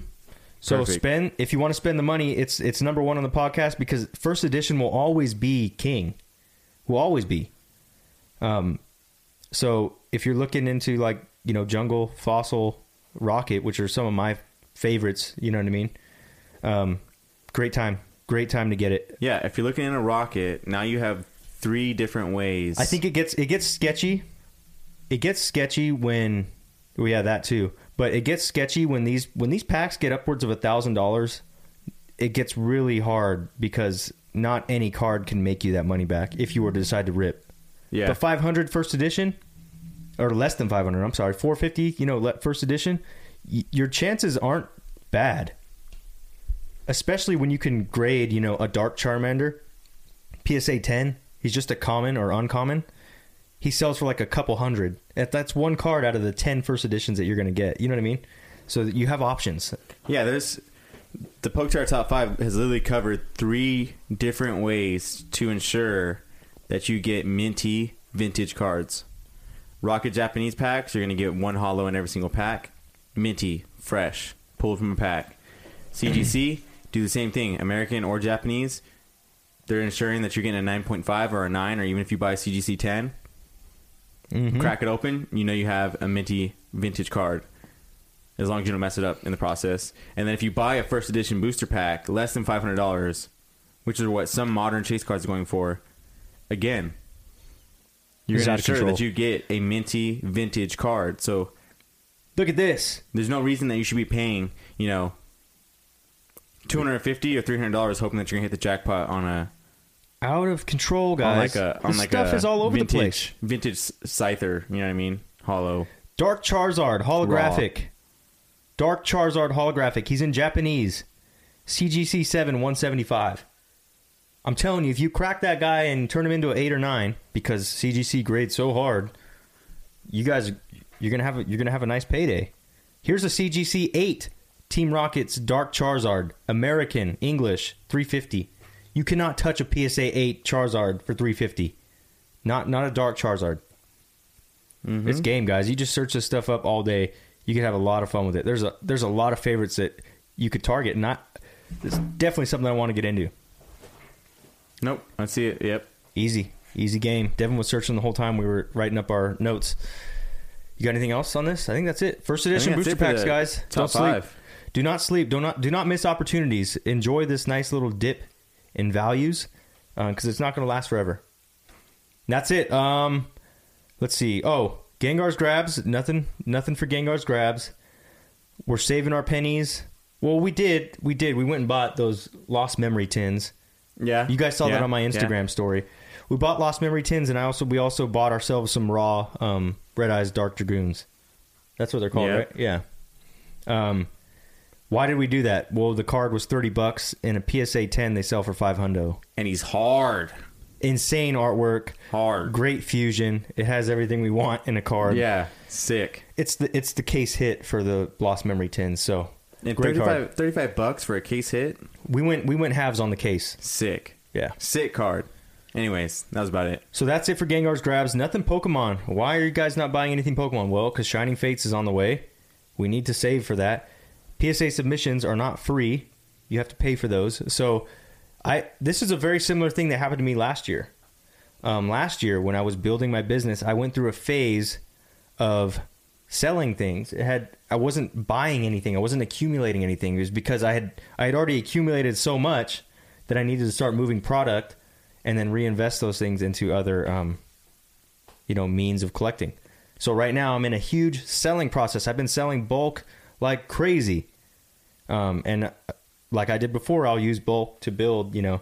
So Perfect. spend if you want to spend the money, it's it's number one on the podcast because first edition will always be king, will always be. Um, so if you're looking into like you know jungle fossil rocket which are some of my favorites you know what i mean? Um, great time. Great time to get it. Yeah, if you're looking at a rocket, now you have three different ways. i think it gets it gets sketchy. It gets sketchy when well, yeah that too. But it gets sketchy when these when these packs get upwards of a thousand dollars it gets really hard because not any card can make you that money back if you were to decide to rip. Yeah, The 500 first edition, or less than 500, I'm sorry, 450, you know, first edition, y- your chances aren't bad. Especially when you can grade, you know, a Dark Charmander, PSA 10, he's just a common or uncommon. He sells for like a couple hundred. If That's one card out of the 10 first editions that you're going to get. You know what I mean? So you have options. yeah. There's the Pokemon Top Five has literally covered three different ways to ensure that you get minty vintage cards. Rocket Japanese packs, you're gonna get one holo in every single pack. Minty, fresh, pulled from a pack. CGC do the same thing. American or Japanese, they're ensuring that you're getting a 9.5 or a 9, or even if you buy a CGC 10, Mm-hmm. crack it open, you know you have a minty vintage card. As long as you don't mess it up in the process. And then if you buy a first edition booster pack, less than five hundred dollars, which is what some modern chase cards are going for, again, you're It's gonna ensure that you get a minty vintage card. So Look at this. there's no reason that you should be paying, you know, two hundred and fifty or three hundred dollars hoping that you're gonna hit the jackpot on a Out of control, on like a on this like stuff is all over vintage, the place. Vintage Scyther, you know what I mean? Holo. Dark Charizard holographic. Dark Charizard holographic. He's in Japanese. CGC 7 175. I'm telling you, if you crack that guy and turn him into an 8 or 9 because CGC grades so hard, you guys you're going to have a, you're to have a nice payday. Here's a CGC 8 Team Rockets Dark Charizard, American, English, 350. You cannot touch a PSA 8 Charizard for 350. Not not a Dark Charizard. Mm-hmm. It's game, guys. You just search this stuff up all day. You can have a lot of fun with it. There's a there's a lot of favorites that you could target. And not it's definitely something I want to get into. Nope, I see it. Yep. Easy, easy game. Devin was searching the whole time we were writing up our notes. You got anything else on this? I think that's it. First edition booster packs, guys. top Don't sleep. five. Do not sleep. Do not do not miss opportunities. Enjoy this nice little dip in values because it's not going to last forever. That's it. Um, let's see. Oh, Gengar's grabs. Nothing. Nothing for Gengar's grabs. We're saving our pennies. Well, we did. We did. We went and bought those lost memory tins. Yeah. You guys saw Yeah, that on my yeah. Instagram story. We bought lost memory tins, and I also we also bought ourselves some raw um, red eyes dark dragoons. That's what they're called, Yeah. right? Yeah. Um, why did we do that? Well, the card was thirty bucks, and a PSA ten they sell for five hundo. And he's hard. Insane artwork, Hard. great fusion. It has everything we want in a card. Yeah. Sick. it's the it's the case hit for the lost memory tins. So And 35, 35 bucks for a case hit? We went we went halves on the case. Sick. Yeah. Sick card. Anyways, that was about it. So that's it for Gengar's grabs. Nothing Pokemon. Why are you guys not buying anything Pokemon? Well, because Shining Fates is on the way. We need to save for that. PSA submissions are not free. You have to pay for those. So, I this is a very similar thing that happened to me last year. Um, last year, when I was building my business, I went through a phase of selling things. It had I wasn't buying anything. I wasn't accumulating anything. It was because I had I had already accumulated so much that I needed to start moving product and then reinvest those things into other um, you know means of collecting. So right now I'm in a huge selling process. I've been selling bulk like crazy, um, and uh, like I did before, I'll use bulk to build you know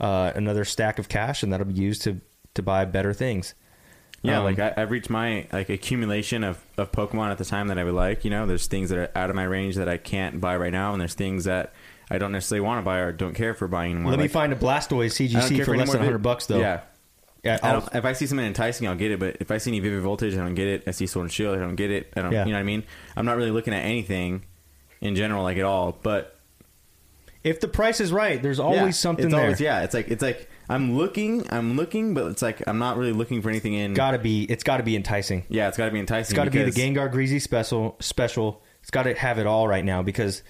uh, another stack of cash, and that'll be used to to buy better things. Yeah, Um, like I, I've reached my like accumulation of, of Pokemon at the time that I would like. You know, there's things that are out of my range that I can't buy right now, and there's things that I don't necessarily want to buy or don't care for buying anymore. Let me find a Blastoise CGC care for less than 100 bucks though. Yeah, yeah. I don't, if I see something enticing, I'll get it. But if I see any Vivid Voltage, I don't get it. I see Sword and Shield, I don't get it. I don't. Yeah. You know what I mean? I'm not really looking at anything in general, like at all. But if the price is right, there's always yeah, something there. Always, yeah, it's like it's like I'm looking, I'm looking, but it's like I'm not really looking for anything in. Got to be. It's got to be enticing. yeah, it's got to be enticing. It's got to be the Gengar Greezy special. Special. It's got to have it all right now because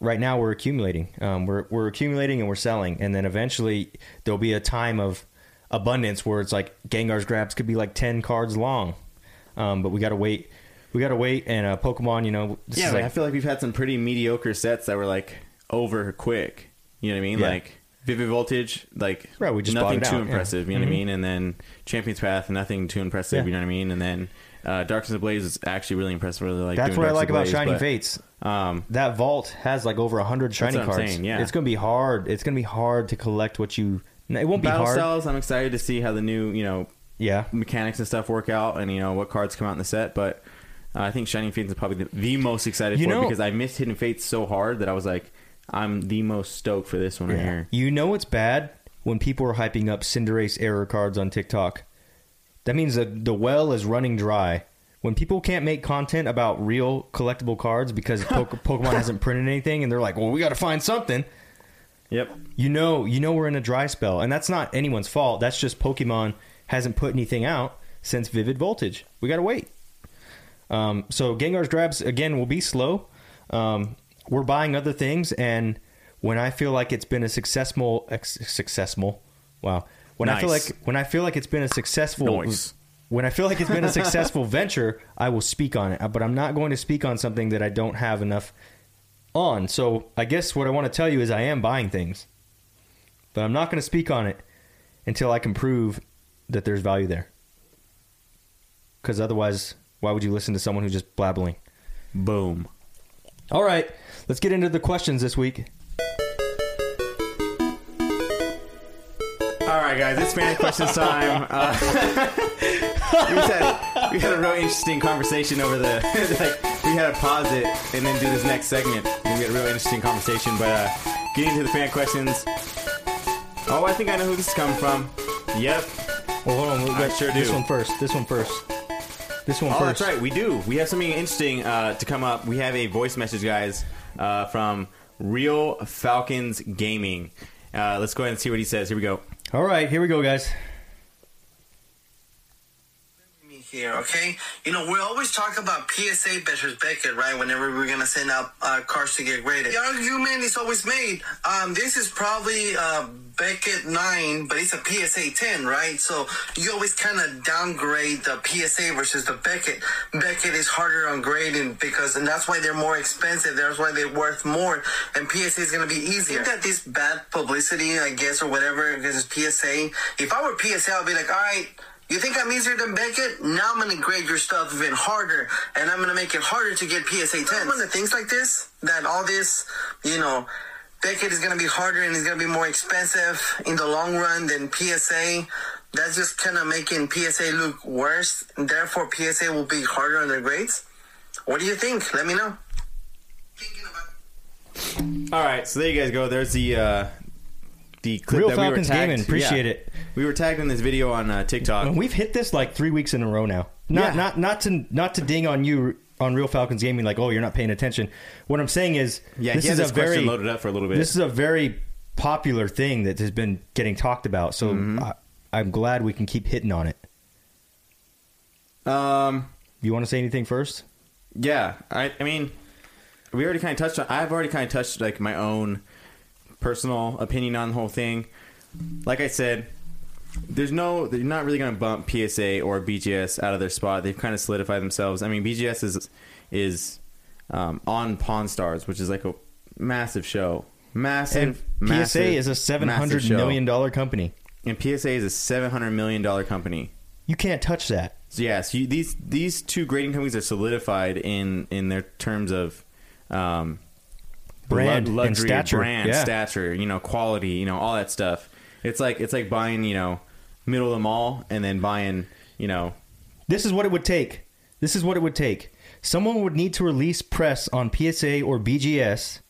right now we're accumulating. Um, we're we're accumulating and we're selling, and then eventually there'll be a time of abundance where it's like Gengar's grabs could be like ten cards long. Um, but we got to wait. We got to wait. And uh, Pokemon, you know, yeah, like, I feel like we've had some pretty mediocre sets that were like over quick. You know what I mean? Yeah. Like Vivid Voltage, like Right, we just nothing too out, yeah. impressive. You know what I Mhm. mean? And then Champions Path, nothing too impressive. Yeah. You know what I mean? And then uh, Darkness Ablaze is actually really impressive. Really like that's what I like about Shining but, Fates. Um, That vault has like over hundred shiny cards. saying, yeah. it's gonna be hard. It's gonna be hard to collect what you. It won't be battle hard. styles. I'm excited to see how the new you know Yeah, mechanics and stuff work out, and you know what cards come out in the set. But uh, I think Shining Fates is probably the, the most excited You for know- because I missed Hidden Fates so hard that I was like, I'm the most stoked for this one right here. You know it's bad when people are hyping up Cinderace error cards on TikTok. That means that the well is running dry. When people can't make content about real collectible cards because Poke- Pokemon hasn't printed anything, and they're like, "Well, we got to find something." Yep. You know, you know we're in a dry spell, and that's not anyone's fault. That's just Pokemon hasn't put anything out since Vivid Voltage. We got to wait. Um, so Gengar's grabs again will be slow. Um, we're buying other things, and when I feel like it's been a successful, successful, wow. When I feel like when I feel like it's been a successful, Nice. when I feel like it's been a successful venture, I will speak on it. But I'm not going to speak on something that I don't have enough on. So I guess what I want to tell you is I am buying things, but I'm not going to speak on it until I can prove that there's value there. Because otherwise, why would you listen to someone who's just blabbling? Boom. All right, let's get into the questions this week. All right, guys, it's fan questions time. Uh, we, had, we had a really interesting conversation over the. like, we had to pause it and then do this next segment. And we had a really interesting conversation, but uh, getting to the fan questions. Oh, I think I know who this is coming from. Yep. Well, hold on. We I sure this do. one first. This one first. This one Oh, first. that's right. We do. We have something interesting uh, to come up. We have a voice message, guys, uh, from Real Falcons Gaming. Uh, let's go ahead and see what he says. Here we go. All right, here we go, guys. Here, okay? You know, we always talk about PSA versus Beckett, right? Whenever we're gonna send out uh, cars to get graded, the argument is always made. Um, this is probably uh, Beckett nine, but it's a PSA ten, right? So you always kind of downgrade the PSA versus the Beckett. Beckett is harder on grading because, and that's why they're more expensive. That's why they're worth more, and PSA is gonna be easier. Think that this bad publicity, I guess, or whatever, because it's PSA. If I were PSA, I'd be like, all right. You think I'm easier than Beckett? Now I'm gonna grade your stuff even harder, and I'm gonna make it harder to get PSA 10. One of the things like this, that all this, you know, Beckett is gonna be harder and it's gonna be more expensive in the long run than PSA. That's just kind of making PSA look worse, and therefore PSA will be harder on their grades. What do you think? Let me know. All right, so there you guys go. There's the uh, the clip Real that we were Falcons tagged. Gaming. Appreciate yeah. it. We were tagged in this video on uh, TikTok. And we've hit this like three weeks in a row now. Not Yeah. not not to not to ding on you on Real Falcons Gaming like oh you're not paying attention. What I'm saying is Yeah, this is this a very loaded up for a little bit. This is a very popular thing that has been getting talked about. So Mm-hmm. I, I'm glad we can keep hitting on it. Um, You want to say anything first? yeah, I, I mean, we already kind of touched on. I've already kind of touched like my own personal opinion on the whole thing. Like I said, there's no, they're not really going to bump PSA or BGS out of their spot. They've kind of solidified themselves. I mean, BGS is is um, on Pawn Stars, which is like a massive show. Massive, And massive, PSA is a seven hundred massive million dollar company. and PSA is a seven hundred million dollar company. You can't touch that. So yes, you, these these two grading companies are solidified in in their terms of um, Brand lu- and stature, brand yeah. stature, you know, quality, you know, all that stuff. It's like it's like buying, you know, middle of the mall and then buying, you know, This is what it would take. This is what it would take. Someone would need to release press on PSA or BGS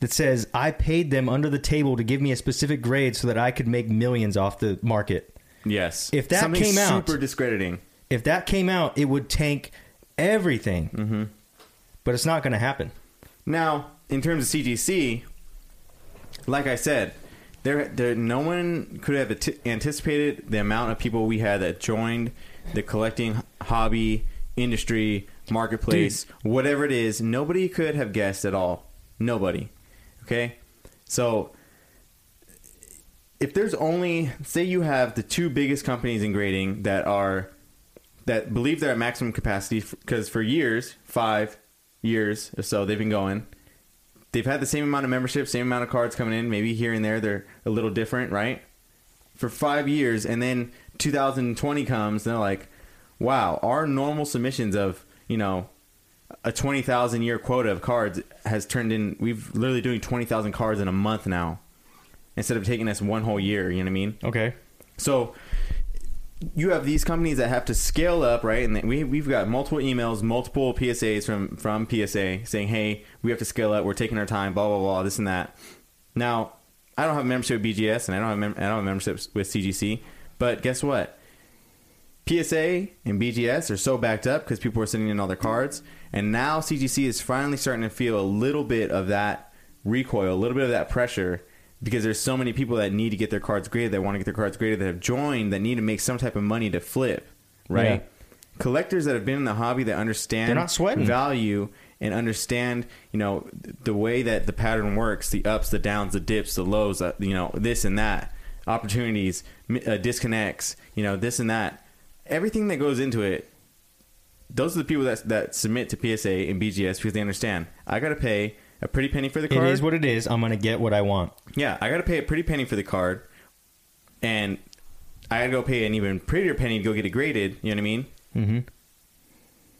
that says I paid them under the table to give me a specific grade so that I could make millions off the market. yes. If that Something came out- super discrediting. If that came out, it would tank everything. Mm-hmm. But it's not going to happen. Now, in terms of CGC, like I said, there, there, no one could have ati- anticipated the amount of people we had that joined the collecting hobby industry marketplace, whatever it is. Nobody could have guessed at all. Nobody. Okay, so if there's only say you have the two biggest companies in grading that are that believe they're at maximum capacity because for years, five years or so, they've been going. They've had the same amount of membership, same amount of cards coming in. Maybe here and there they're a little different, right? For five years, and then 2020 comes, and they're like, "Wow, our normal submissions of you know a 20,000 year quota of cards has turned in. We've literally doing 20,000 cards in a month now, instead of taking us one whole year. You know what I mean? Okay. So you have these companies that have to scale up, right? And we we've got multiple emails, multiple PSAs from from PSA saying, "Hey, we have to scale up. We're taking our time. Blah blah blah. This and that." Now, I don't have membership with BGS, and I don't have mem- I don't have memberships with CGC, but guess what? PSA and BGS are so backed up because people are sending in all their cards, and now CGC is finally starting to feel a little bit of that recoil, a little bit of that pressure because there's so many people that need to get their cards graded, that want to get their cards graded, that have joined, that need to make some type of money to flip, right? Yeah. Collectors that have been in the hobby that understand They're not sweating. value and understand, you know, the way that the pattern works, the ups, the downs, the dips, the lows, uh, you know, this and that, opportunities, uh, disconnects, you know, this and that, everything that goes into it. Those are the people that that submit to PSA and BGS because they understand. I got to pay a pretty penny for the card. is what it is. I'm gonna get what I want. Yeah, I got to pay a pretty penny for the card, and I got to go pay an even prettier penny to go get it graded. You know what I mean? Mm-hmm.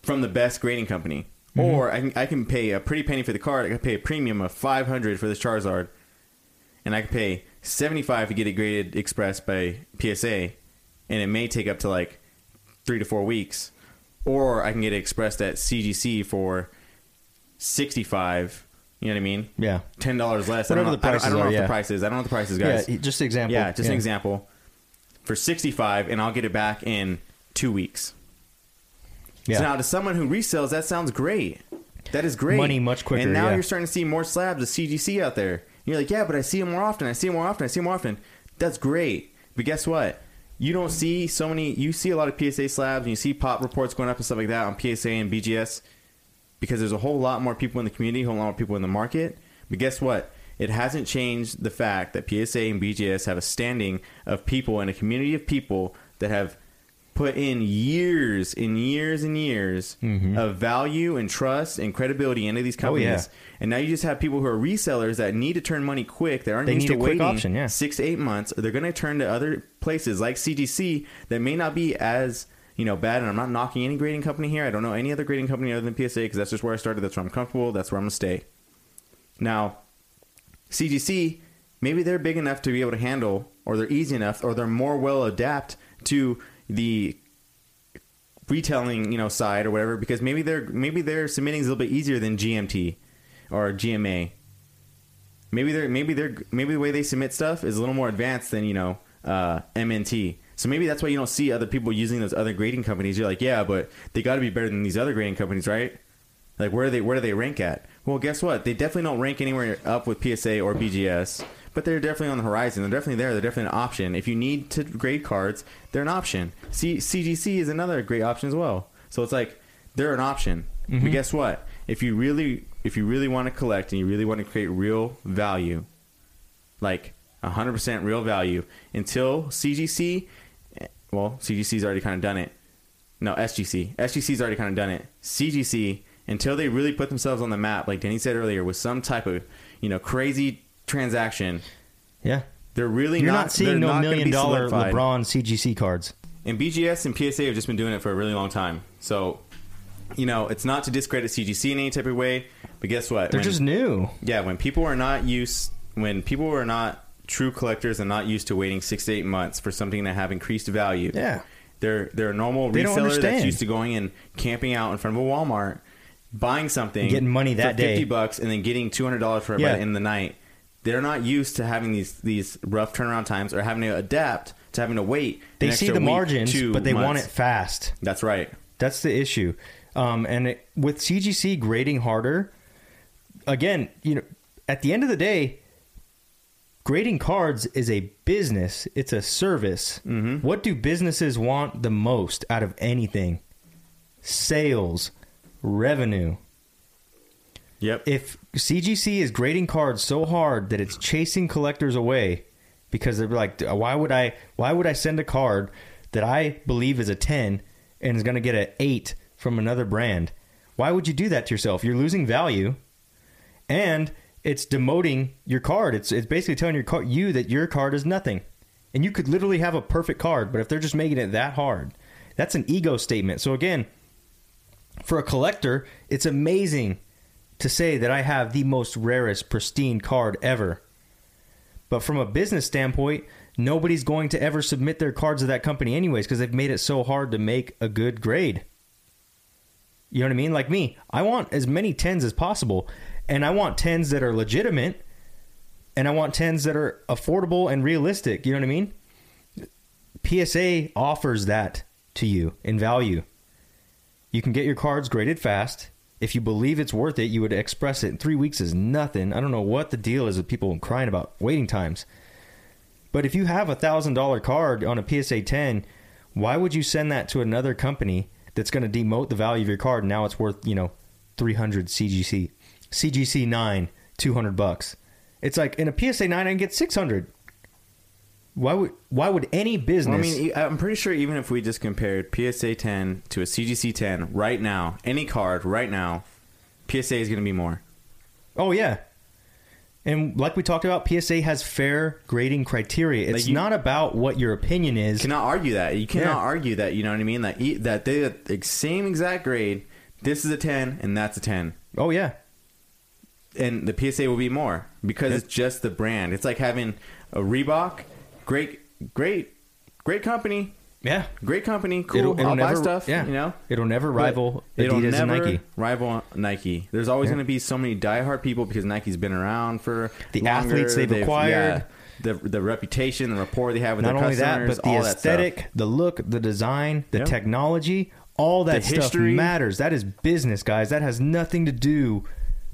From the best grading company, or I can I can pay a pretty penny for the card. I can pay a premium of five hundred for this Charizard, and I can pay seventy five to get it graded express by PSA, and it may take up to like three to four weeks, or I can get it expressed at CGC for sixty five. You know what I mean? Yeah. ten dollars less. Whatever I don't the know, I don't- I don't know are, what yeah. the price is. I don't know what the price is, guys. Yeah. Just an example. Yeah, just an example. For sixty five, and I'll get it back in two weeks. Yeah. So now, to someone who resells, that sounds great. That is great. Money much quicker, And now yeah. you're starting to see more slabs of CGC out there. You're like, yeah, but I see them more often. I see them more often. I see them more often. That's great. But guess what? You don't see so many. You see a lot of PSA slabs, and you see pop reports going up and stuff like that on PSA and BGS because there's a whole lot more people in the community, a whole lot more people in the market. But guess what? It hasn't changed the fact that PSA and BGS have a standing of people and a community of people that have put in years and years and years of value and trust and credibility into these Mm-hmm. Oh, yeah. companies. And now you just have people who are resellers that need to turn money quick. They aren't They used need to a quick waiting option, yeah. six to eight months. They're going to turn to other places like CGC that may not be as you know bad. And I'm not knocking any grading company here. I don't know any other grading company other than PSA because that's just where I started. That's where I'm comfortable. That's where I'm going to stay. Now, CGC, maybe they're big enough to be able to handle, or they're easy enough, or they're more well adapt to the retailing, you know, side or whatever. Because maybe they're maybe their submitting is a little bit easier than GMT or GMA. Maybe they're maybe they're maybe the way they submit stuff is a little more advanced than you know uh, MNT. So maybe that's why you don't see other people using those other grading companies. You're like, yeah, but they got to be better than these other grading companies, right? Like where do they where do they rank at? Well, guess what? They definitely don't rank anywhere up with PSA or BGS, but they're definitely on the horizon. They're definitely there. They're definitely an option. If you need to grade cards, they're an option. C- CGC is another great option as well. So it's like they're an option. But mm-hmm. guess what? If you really if you really want to collect and you really want to create real value, like 100% real value until CGC well, CGC's already kind of done it. No, SGC. SGC's already kind of done it. CGC until they really put themselves on the map, like Denny said earlier, with some type of you know crazy transaction. Yeah. They're really You're not, they're seeing no not million dollar solidified. LeBron CGC cards. And BGS and PSA have just been doing it for a really long time. So, you know, it's not to discredit CGC in any type of way, but guess what? They're When- just new. yeah, when people are not used, when people are not true collectors are not used to waiting six to eight months for something to have increased value. Yeah. They're they're a normal They reseller that's used to going and camping out in front of a Walmart, buying something, Getting money that for fifty bucks, and then getting two hundred dollars for it Yeah. by the end of the night. They're not used to having these these rough turnaround times or having to adapt to having to wait. They see the week, margins, two but they want it fast. That's right. That's the issue. Um, and it, with CGC grading harder, again, you know, at the end of the day, grading cards is a business. It's a service. Mm-hmm. What do businesses want the most out of anything? Sales, revenue. Yep. If CGC is grading cards so hard that it's chasing collectors away because they're like, why would I? Why would I send a card that I believe is a ten and is going to get an 8 from another brand. Why would you do that to yourself? You're losing value and it's demoting your card. It's it's basically telling your card, you that your card is nothing. And you could literally have a perfect card, but if they're just making it that hard, that's an ego statement. So again, for a collector, it's amazing to say that I have the most rarest pristine card ever. But from a business standpoint, nobody's going to ever submit their cards to that company anyways because they've made it so hard to make a good grade. You know what I mean? Like me, I want as many 10s as possible, and I want 10s that are legitimate, and I want 10s that are affordable and realistic. You know what I mean? PSA offers that to you in value. You can get your cards graded fast. If you believe it's worth it, you would express it. Three weeks is nothing. I don't know what the deal is with people crying about waiting times. But if you have a thousand dollar card on a PSA 10, why would you send that to another company that's going to demote the value of your card? Now it's worth you know 300 CGC, CGC nine, 200 bucks. It's like in a PSA 9 I can get 600. Why would why would any business? Well, I mean, I'm pretty sure even if we just compared PSA 10 to a CGC 10 right now, any card right now, PSA is going to be more. oh yeah, and like we talked about, PSA has fair grading criteria. It's Like you- not about what your opinion is. You cannot argue that. You cannot Yeah. argue that. You know what I mean? That that they the same exact grade. This is a 10 and that's a 10. oh yeah, and the PSA will be more because it's just the brand. It's like having a Reebok, great, great, great company, yeah. great company, cool. I'll buy stuff. Yeah, you know, it'll never But rival it'll Adidas never and Nike. rival Nike. There's always Yeah. going to be so many diehard people because Nike's been around for The longer. athletes they've acquired. the the reputation, the rapport they have with Not their only that, but the all that stuff. aesthetic, the look, the design, the Yep. technology, all that The stuff history. matters. That is business, guys. That has nothing to do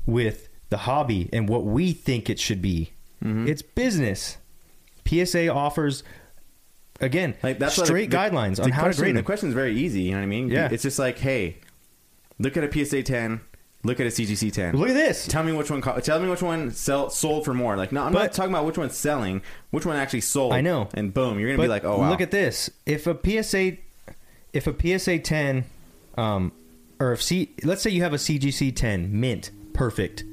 with the hobby and what we think it should be. Mm-hmm. It's business. PSA offers again Like that's straight the, guidelines the on how to question, grade The question is very easy. You know what I mean? Yeah. It's just like, hey, look at a PSA 10. Look at a CGC 10. Look at this. Tell me which one. Tell me which one sell, sold for more. Like, no, I'm not talking about which one's selling. Which one actually sold? I know. And boom, you're gonna But be like, oh wow. look at this. If a PSA, if a PSA 10, um, or if C, let's say you have a CGC 10 mint, perfect.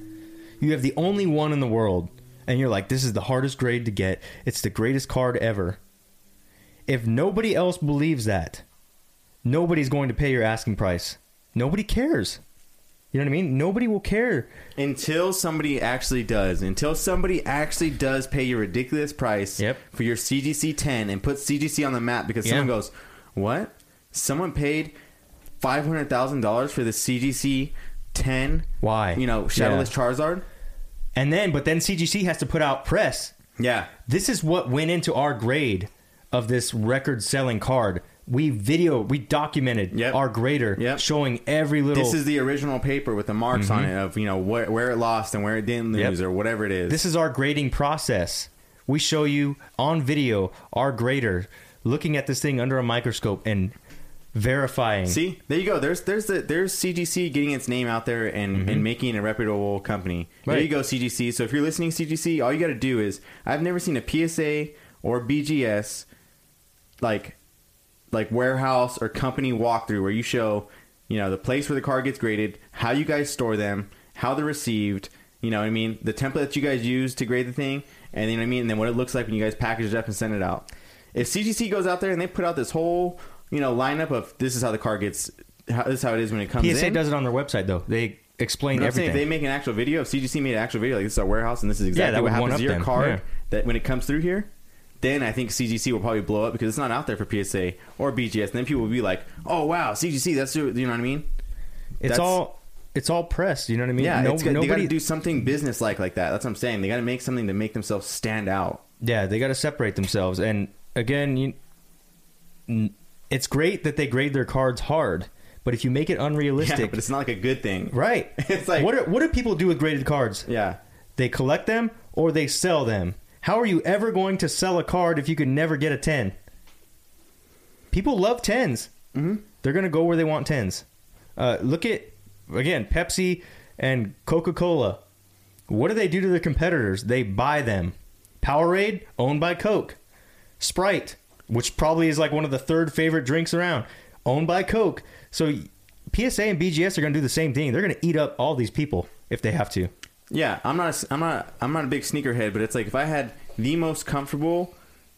You have the only one in the world, and you're like, this is the hardest grade to get. It's the greatest card ever. If nobody else believes that, nobody's going to pay your asking price. Nobody cares. You know what I mean? Nobody will care. until somebody actually does. Until somebody actually does pay your ridiculous price Yep. for your CGC 10 and puts CGC on the map because someone goes, what? Someone paid five hundred thousand dollars for the CGC 10. Why? You know, Shadowless Yeah. Charizard. And then, but then CGC has to put out press Yeah. This is what went into our grade of this record selling card. We video, we documented Yep. our grader Yep. showing every little. This is the original paper with the marks on mm-hmm. it of you know where, where it lost and where it didn't Yep. lose or whatever it is. this is our grading process. We show you on video our grader looking at this thing under a microscope and verifying. See, there you go. There's there's the there's CGC getting its name out there and, and making a reputable company. There Mm-hmm. You go, CGC. So if you're listening, CGC, all you got to do is I've never seen a PSA or BGS like like warehouse or company walkthrough where you show you know the place where the car gets graded, how you guys store them, how they're received. You know what I mean? The template that you guys use to grade the thing, and you know what I mean, and then what it looks like when you guys package it up and send it out. If CGC goes out there and they put out this whole you know lineup of this is how the car gets, how, this is how it is when it comes PSA in. does it on their website though. They explain I'm saying everything. if they make an actual video, if CGC made an actual video, like this is our warehouse and this is exactly that what happens to your them, card, yeah. that when it comes through here, then I think CGC will probably blow up because it's not out there for PSA or BGS. And then people will be like, "Oh wow, CGC, that's you know what I mean?" it's that's- all it's all press. You know what I mean? Yeah, No- it's got, they got to do something business like like that. That's what I'm saying. They got to make something to make themselves stand out. Yeah, they got to separate themselves. And again, you, it's great that they grade their cards hard, but if you make it unrealistic, Yeah, but it's not like a good thing, right? It's like- what? Are, what do people do with graded cards? Yeah, They collect them or they sell them. How are you ever going to sell a card if you could never get a ten? People love 10s Mm-hmm. They're going to go where they want tens. Uh, look at again Pepsi and Coca Cola. What do they do to their competitors? They buy them. Powerade, owned by Coke. Sprite, which probably is like one of the third favorite drinks around, owned by Coke. So PSA and BGS are going to do the same thing. They're going to eat up all these people if they have to. Yeah, I'm not. A, I'm not. I'm not a big sneakerhead, but it's like if I had the most comfortable,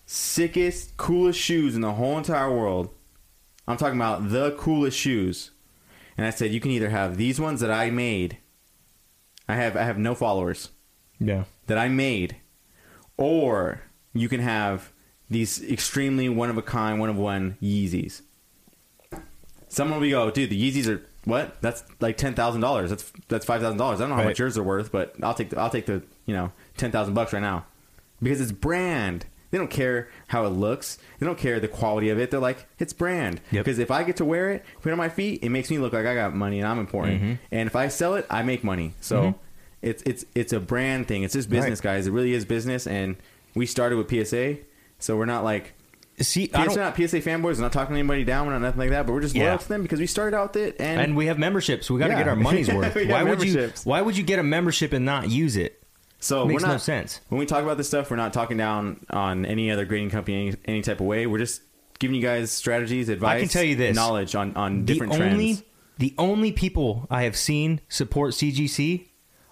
sickest, coolest shoes in the whole entire world, I'm talking about the coolest shoes, and I said you can either have these ones that I made. I have. I have no followers Yeah. that I made, or you can have these extremely one of a kind, one of one Yeezys. Someone will be go, dude. The Yeezys are what? That's like ten thousand dollars. That's that's five thousand dollars. I don't know how Right. much yours are worth, but I'll take the, I'll take the you know ten thousand bucks right now because it's brand. They don't care how it looks. They don't care the quality of it. They're like, it's brand. Yep. Because if I get to wear it, put it on my feet, it makes me look like I got money and I'm important. Mm-hmm. And if I sell it, I make money. So it's it's it's a brand thing. It's just business, Right. guys. It really is business. And we started with PSA, so we're not like See, I PSA, don't, not PSA fanboys. We're not talking anybody down. We're not nothing like that. But we're just Yeah. to them because we started out with it. And, and we have memberships. We got to Yeah. get our money's worth. Why would you? Why would you get a membership and not use it? so makes we're not, no sense. When we talk about this stuff, we're not talking down on any other grading company any, any type of way. We're just giving you guys strategies, advice. I can tell you this. knowledge on on different the only, trends. The only people I have seen support CGC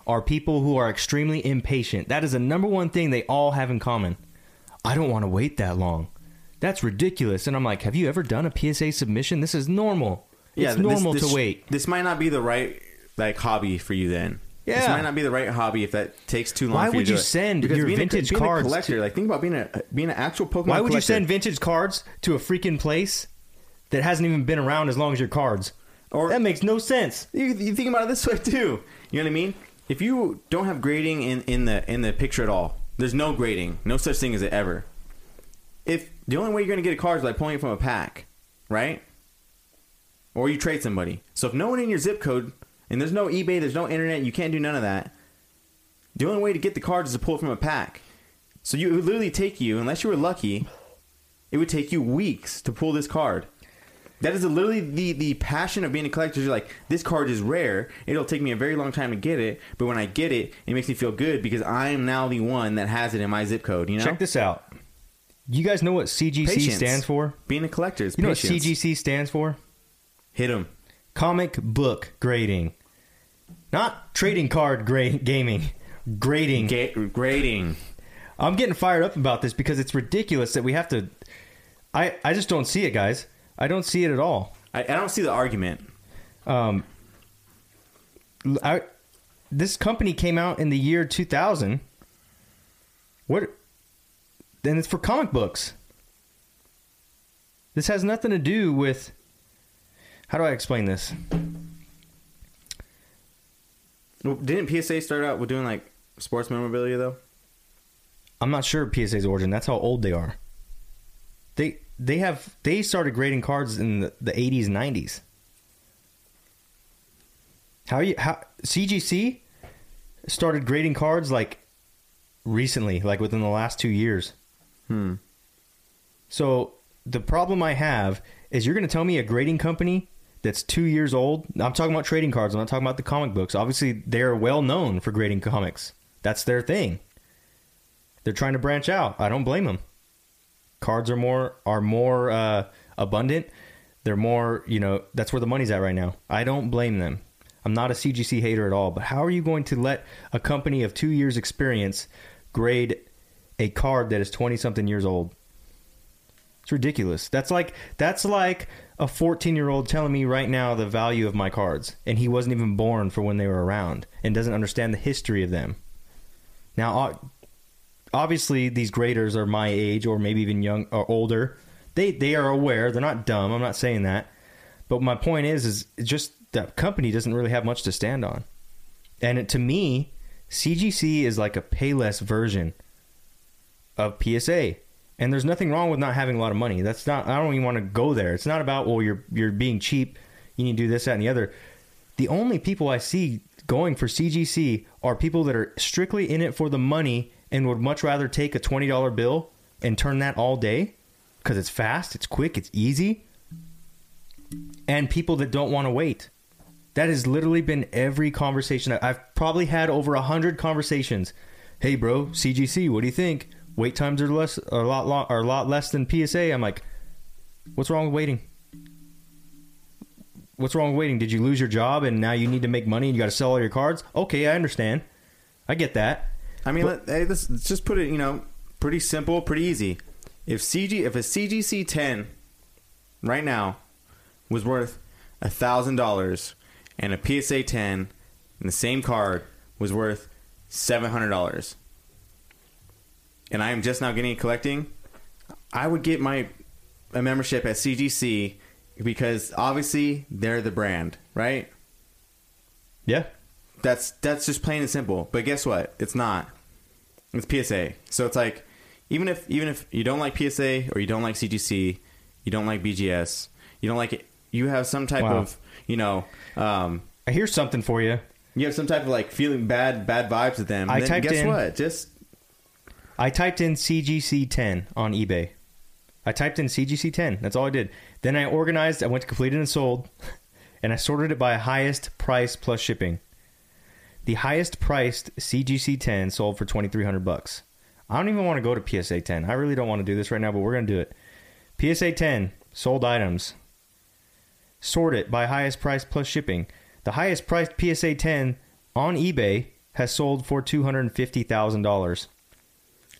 are people who are extremely impatient. That is the number one thing they all have in common. I don't want to wait that long. That's ridiculous. And I'm like, have you ever done a PSA submission? This is normal. Yeah, it's normal this- to wait. This might not be the right like hobby for you then. Yeah, this might not be the right hobby if that takes too long. Why for you would to you send Because your being a- vintage a cards collector? to- like think about being a being an actual Pokemon. Why would you send vintage cards to a freaking place that hasn't even been around as long as your cards? Or- that makes no sense. You, you think about it this way too. You know what I mean? If you don't have grading in, in the in the picture at all, there's no grading, no such thing as it ever. If the only way you're going to get a card is by pulling it from a pack, right? Or you trade somebody. So if no one in your zip code and there's no eBay, there's no internet, you can't do none of that. The only way to get the cards is to pull it from a pack. So you, it would literally take you, unless you were lucky, it would take you weeks to pull this card. That is literally the the passion of being a collector. You're like, this card is rare. It'll take me a very long time to get it, but when I get it, it makes me feel good because I am now the one that has it in my zip code. You know, Check this out. You guys know what CGC Patience. stands for? Being a collector is You know patience. what CGC stands for? Hit them. Comic book grading. Not trading card gra- gaming. Grading. Ga- grading. I'm getting fired up about this because it's ridiculous that we have to. I, I just don't see it, guys. I don't see it at all. I, I don't see the argument. Um, I, this company came out in the year 2000. What? Then it's for comic books. This has nothing to do with. How do I explain this? Well, Didn't PSA start out with doing like sports memorabilia though? I'm not sure of PSA's origin. That's how old they are. They they have they started grading cards in the, the 80s, 90s. How you how CGC started grading cards like recently, like within the last two years. Hmm. So the problem I have is you're going to tell me a grading company that's two years old. I'm talking about trading cards. I'm not talking about the comic books. Obviously, they're well known for grading comics. That's their thing. They're trying to branch out. I don't blame them. Cards are more are more uh, abundant. They're more you know that's where the money's at right now. I don't blame them. I'm not a CGC hater at all. But how are you going to let a company of two years experience grade a card that is 20 something years old? It's ridiculous. That's like that's like a 14 year old telling me right now the value of my cards, and he wasn't even born for when they were around, and doesn't understand the history of them. Now, o- obviously, these graders are my age, or maybe even young or older. They they are aware. They're not dumb. I'm not saying that, but my point is, is just that company doesn't really have much to stand on, and it, to me, CGC is like a Payless version of PSA. And there's nothing wrong with not having a lot of money. That's not. I don't even want to go there. It's not about well, you're you're being cheap. You need to do this, that, and the other. The only people I see going for CGC are people that are strictly in it for the money and would much rather take a twenty dollar bill and turn that all day because it's fast, it's quick, it's easy. And people that don't want to wait. That has literally been every conversation. I've probably had over a hundred conversations. Hey, bro, CGC, what do you think? Wait times are less, are a lot, lo- are a lot less than PSA. I'm like, what's wrong with waiting? What's wrong with waiting? Did you lose your job and now you need to make money and you got to sell all your cards? Okay, I understand. I get that. I mean, let, hey, let's, let's just put it. You know, pretty simple, pretty easy. If CG, if a CGC ten right now was worth a thousand dollars, and a PSA ten in the same card was worth seven hundred dollars, and I am just now getting it collecting, I would get my a membership at CGC because obviously they're the brand, right? Yeah. That's that's just plain and simple. But guess what? It's not. It's PSA. So it's like even if even if you don't like PSA or you don't like CGC, you don't like BGS, you don't like it, you have some type Wow. of you know um, I hear something for you. you have some type of like feeling bad bad vibes with them. I then typed guess in- what? Just I typed in CGC 10 on eBay. I typed in CGC 10. That's all I did. Then I organized, I went to completed and sold, and I sorted it by highest price plus shipping. The highest priced CGC 10 sold for 2300 bucks. I don't even want to go to PSA 10. I really don't want to do this right now, but we're going to do it. PSA 10 sold items. Sort it by highest price plus shipping. The highest priced PSA 10 on eBay has sold for $250,000.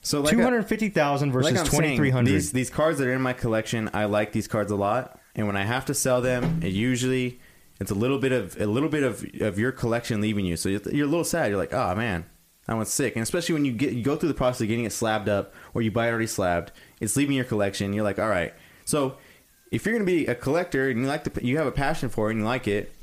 so like Two hundred fifty thousand uh, versus like I'm saying. These these cards that are in my collection, I like these cards a lot, and when I have to sell them, it usually it's a little bit of a little bit of of your collection leaving you. So you're, you're a little sad. You're like, oh man, that one's sick. And especially when you get you go through the process of getting it slabbed up, or you buy it already slabbed, it's leaving your collection. You're like, all right. So if you're gonna be a collector and you like the you have a passion for it and you like it,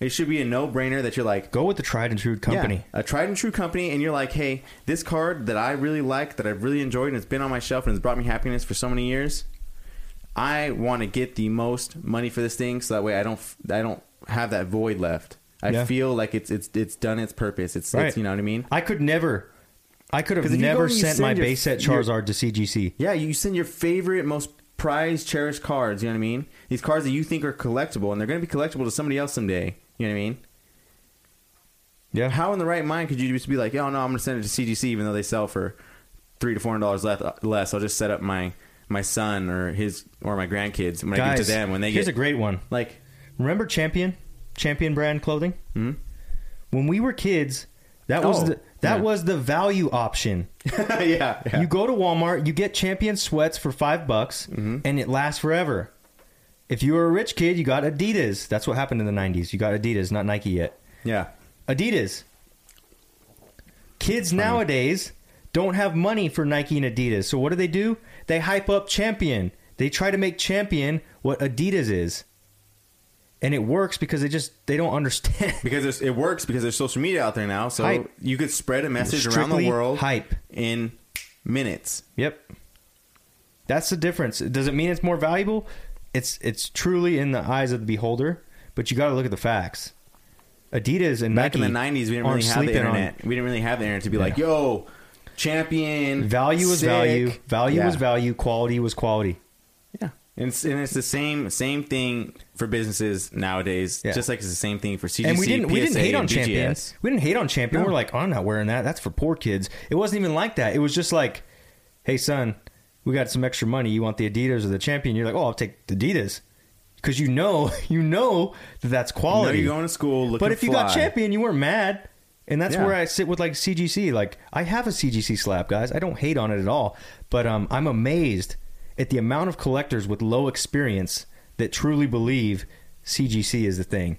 it should be a no brainer that you're like, Go with the tried and true company. yeah, a tried and true company, and you're like, hey, this card that I really like, that I've really enjoyed, and it's been on my shelf and it's brought me happiness for so many years. I want to get the most money for this thing, so that way I don't, I don't have that void left. I Yeah. feel like it's it's it's done its purpose. It's, Right. it's you know what I mean. I could never, I could have 'Cause if you go never sent my your- base set Charizard to CGC. Yeah, you send your favorite, most prized, cherished cards. You know what I mean? These cards that you think are collectible, and they're going to be collectible to somebody else someday. You know what I mean? Yeah, How in the right mind could you just be like, "Oh no, I'm going to send it to CGC, even though they sell for three to four hundred dollars less, less? I'll just set up my my son or his or my grandkids when I guys, give it to them when they get. here's get a great one. like Remember Champion, Champion brand clothing? Hmm? When we were kids, that was Oh, the, that yeah. was the value option. yeah, yeah. You go to Walmart, you get Champion sweats for five bucks, Mm-hmm. and it lasts forever. If you were a rich kid, you got Adidas. That's what happened in the '90s. You got Adidas, not Nike yet. yeah. Adidas. Kids nowadays don't have money for Nike and Adidas. So what do they do? They hype up Champion. They try to make Champion what Adidas is. And it works because they just they don't understand. Because it works because there's social media out there now, so Hype. you could spread a message around the world hype. in minutes. Yep. That's the difference. Does it mean it's more valuable? It's it's truly in the eyes of the beholder, but you got to look at the facts. Adidas and Back Nike in the '90s, we didn't really have the sleeping on- internet. We didn't really have the internet to be Yeah. like, "Yo, champion." Value was sick." value. Value Yeah. was value. Quality was quality. And it's, and it's the same same thing for businesses nowadays. Yeah. Just like it's the same thing for CGC. and we didn't we didn't PSA, hate on and champion. BGS. We didn't hate on champion. No. We're like, oh, I'm not wearing that. That's for poor kids. It wasn't even like that. It was just like, hey son, we got some extra money. You want the Adidas or the champion? You're like, oh, I'll take the Adidas because you know you know that that's You know quality. you're going to school but if you got champion, you weren't mad. And that's Yeah. where I sit with like CGC. Like I have a CGC slab, guys. I don't hate on it at all. But um, I'm amazed at the amount of collectors with low experience that truly believe CGC is the thing.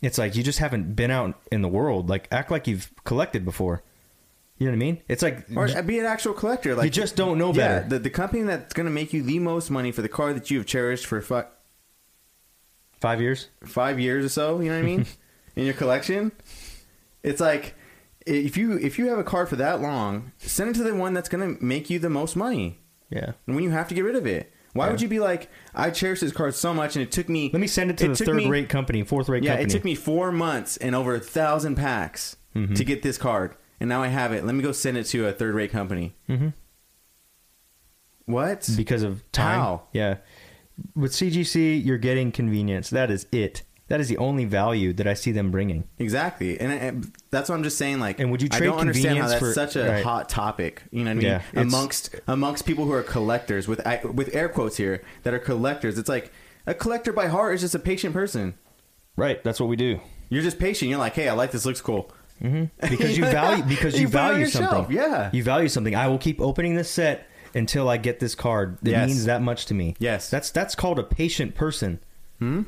It's like you just haven't been out in the world. Like act like you've collected before. You know what I mean? It's like Or be an actual collector. Like you just don't know yeah, better. The, the company that's going to make you the most money for the car that you have cherished for fi- five years. five years or so. You know what I mean? In your collection, it's like if you if you have a card for that long, send it to the one that's going to make you the most money. Yeah. And when you have to get rid of it, why Yeah. would you be like, I cherish this card so much, and it took me. Let me send it to the third me- rate company, fourth rate Yeah, company. it took me four months and over a thousand packs Mm-hmm. to get this card, and now I have it. Let me go send it to a third rate company. Mhm. What? because of time. How? Yeah. With CGC, you're getting convenience. That is it. That is the only value that I see them bringing. Exactly, and, and that's what I'm just saying. Like, And would you I trade don't understand how that's for- such a right. hot topic. You know what I mean? Yeah, amongst amongst people who are collectors with I, with air quotes here that are collectors. It's like A collector by heart is just a patient person. Right. That's what we do. You're just patient. You're like, hey, I like this. Looks cool. Mm-hmm. Because you value because you, You put it on value shelf, something. yeah. You value something. I will keep opening this set until I get this card. It Yes. means that much to me. Yes. That's that's called a patient person. Hmm?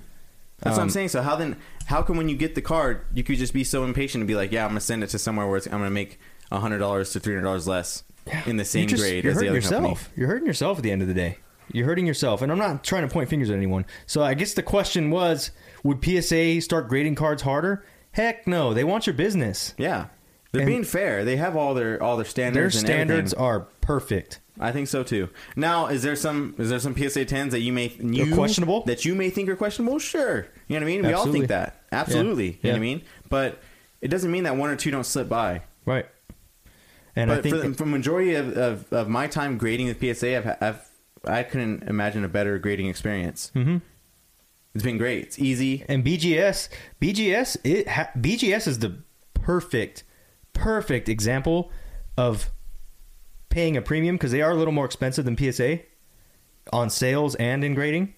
That's what I'm Um, saying. So how then? How come when you get the card, you could just be so impatient and be like, yeah, I'm gonna send it to somewhere where it's, I'm gonna make hundred dollars to three hundred dollars less in the same just- grade you're as the hurting other yourself. company. You're hurting yourself at the end of the day. You're hurting yourself, and I'm not trying to point fingers at anyone. So I guess the question was, would PSA start grading cards harder? Heck no. They want your business. Yeah, they're And- being fair. They have all their all their Their standards. and standards everything. are perfect. I think so too. Now, is there some is there some PSA tens that you may you, questionable? that you may think are questionable? Sure, you know what I mean. We all think that. Absolutely, you know what I mean. But it doesn't mean that one or two don't slip by. Right. And I think for, the- for majority of, of, of my time grading with PSA, I've, I've I couldn't imagine a better grading experience. Mm-hmm. It's been great. It's easy. and BGS, BGS, it ha- BGS is the perfect, perfect example of paying a premium because they are a little more expensive than PSA on sales and in grading,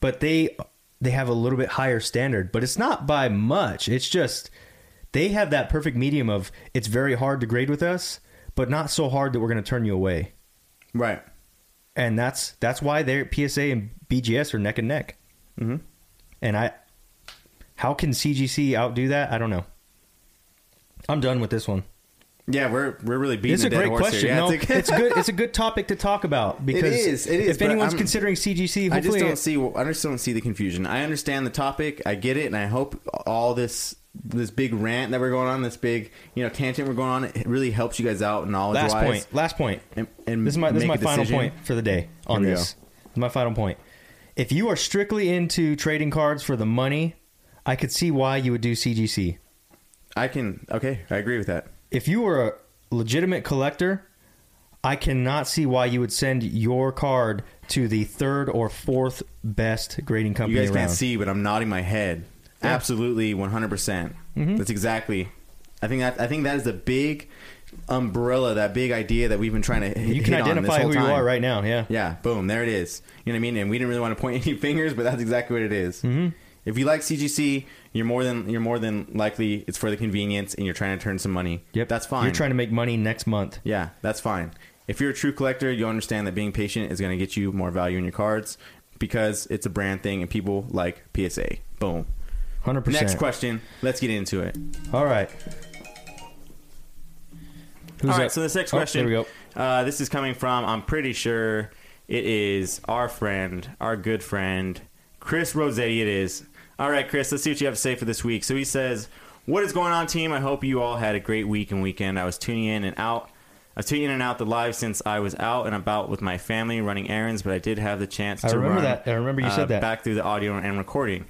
but they they have a little bit higher standard. But it's not by much. It's just they have that perfect medium of it's very hard to grade with us, but not so hard that we're going to turn you away. Right. And that's that's why their PSA and BGS are neck and neck. Mm-hmm. And I, how can CGC outdo that? I don't know. I'm done with this one. Yeah, we're we're really beating It's the a dead great horse question. Yeah, no, it's, a- it's good. It's a good topic to talk about because is, it is, if anyone's I'm- considering CGC, I just don't see. I just don't see the confusion. I understand the topic. I get it, and I hope all this this big rant that we're going on, this big you know tangent we're going on, it really helps you guys out knowledge last wise. point. Last point. And, and This is my this is my final decision. point for the day on this. This is my final point. If you are strictly into trading cards for the money, I could see why you would do CGC. I can. Okay, I agree with that. If you were a legitimate collector, I cannot see why you would send your card to the third or fourth best grading company You guys around. can't see, but I'm nodding my head. Yeah. Absolutely, 100. percent Mm-hmm. That's exactly. I think that I think that is the big umbrella, that big idea that we've been trying to. You hit can on this identify whole who you are right now. Yeah. Yeah, boom, there it is. You know what I mean? And we didn't really want to point any fingers, but that's exactly what it is. Mm-hmm. If you like CGC, you're more than you're more than likely it's for the convenience, and you're trying to turn some money. Yep. that's fine. You're trying to make money next month. yeah, that's fine. If you're a true collector, you understand that being patient is going to get you more value in your cards because it's a brand thing, and people like PSA. Boom. 100%. Next question. Let's get into it. All right. Who's All right, up? so this next Oh, question. there we go. Uh, this is coming from, I'm pretty sure it is our friend, our good friend, Chris Rossetti. It is. All right, Chris, let's see what you have to say for this week. So he says, What is going on, team? I hope you all had a great week and weekend. I was tuning in and out. I was tuning in and out the live since I was out and about with my family running errands, but I did have the chance I to remember run, that. I remember you uh, said that. back through the audio and recording.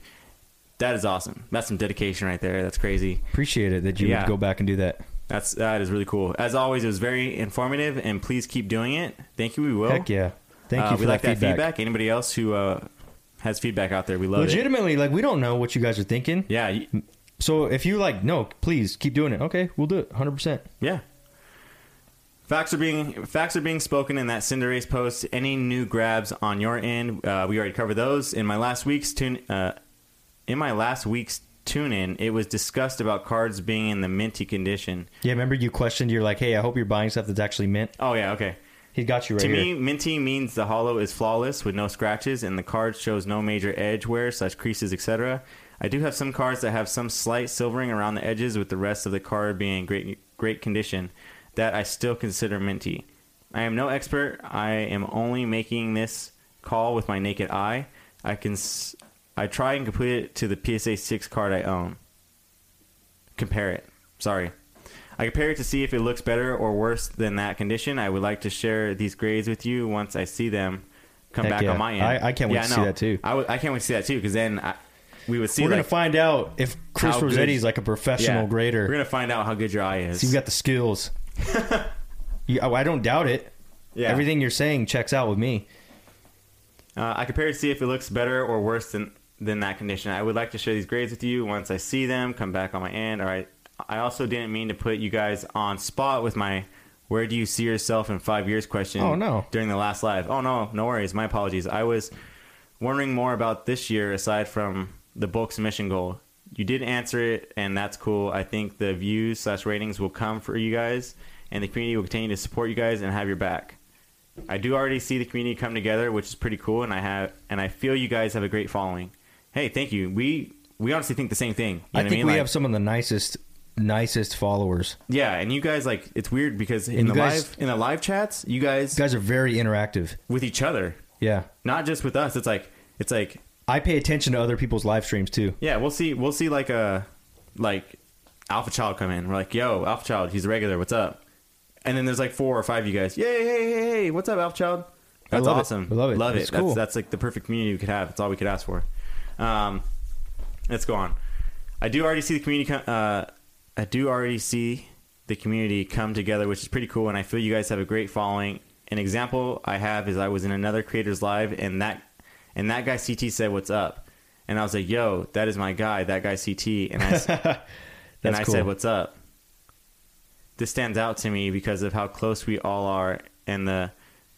That is awesome. That's some dedication right there. That's crazy. Appreciate it that you Yeah. would go back and do that. That's that is really cool. As always, it was very informative, and please keep doing it. Thank you. We will. Heck yeah. Thank Uh, you we for like that feedback. Anybody else who uh, has feedback out there, we love it. Legitimately, like we don't know what you guys are thinking. Yeah, you- So if you like, no, please keep doing it. Okay, we'll do it. 100%. yeah. Facts are being facts are being spoken in that Cinderace post. Any new grabs on your end? Uh, we already covered those in my last week's tune. Uh, in my last week's tune in, it was discussed about cards being in the minty condition. Yeah, remember you questioned, you're like, hey, I hope you're buying stuff that's actually mint. Oh yeah, okay. He got you right to here. me, minty means the holo is flawless with no scratches, and the card shows no major edge wear such creases, etc. I do have some cards that have some slight silvering around the edges, with the rest of the card being in great great condition. That I still consider minty. I am no expert. I am only making this call with my naked eye. I can s- I try and complete it to the PSA six card I own. Compare it. Sorry. I compare it to see if it looks better or worse than that condition. I would like to share these grades with you once I see them come Heck back yeah. on my end. I- I can't wait to see no. that too. I, w- I can't wait to see that too because then I, we would see We're like, gonna find out if Chris Rossetti's like a professional yeah, grader. We're gonna find out how good your eye is. So you've got the skills. you, I I don't doubt it. yeah. Everything you're saying checks out with me. Uh, I compare to see if it looks better or worse than than that condition. I would like to share these grades with you once I see them. Come back on my end. All right. I also didn't mean to put you guys on spot with my "Where do you see yourself in five years?" question. Oh, no. During the last live. Oh no, no worries. My apologies. I was wondering more about this year aside from the bulk submission goal. You did answer it, and that's cool. I think the views slash ratings will come for you guys, and the community will continue to support you guys and have your back. I do already see the community come together, which is pretty cool, and I have and I feel you guys have a great following. Hey, thank you. We we honestly think the same thing. You know I think mean? we Like- have some of the nicest, nicest followers. yeah, and you guys like it's weird because in the guys- live in the live chats, you guys You guys are very interactive. with each other, Yeah, not just with us. It's like it's like I pay attention to other people's live streams too. yeah, we'll see we'll see like a like Alpha Child come in. We're like, yo, Alpha Child, he's a regular. What's up? And then there's like four or five of you guys. Yay, hey, hey, hey, what's up, Alpha Child? I That's love it. awesome. I love it. Love It's it. cool. That's, that's like the perfect community we could have. That's all we could ask for. Um, let's go on. I do already see the community. co- Uh, I do already see the community come together, which is pretty cool. And I feel you guys have a great following. An example I have is I was in another creators live, and that and that guy CT said, "What's up?" And I was like, "Yo, that is my guy. That guy CT." And I and I cool. said, "What's up?" This stands out to me because of how close we all are and the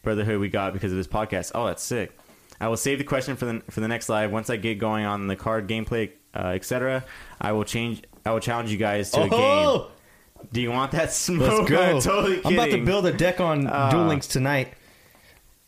brotherhood we got because of this podcast. Oh, that's sick. I will save the question for the for the next live. Once I get going on the card gameplay, uh, etc., I will change. I will challenge you guys to a game. Oh, Do you want that smoke? let's go! I'm totally I'm about to build a deck on Ah. Duel Links tonight.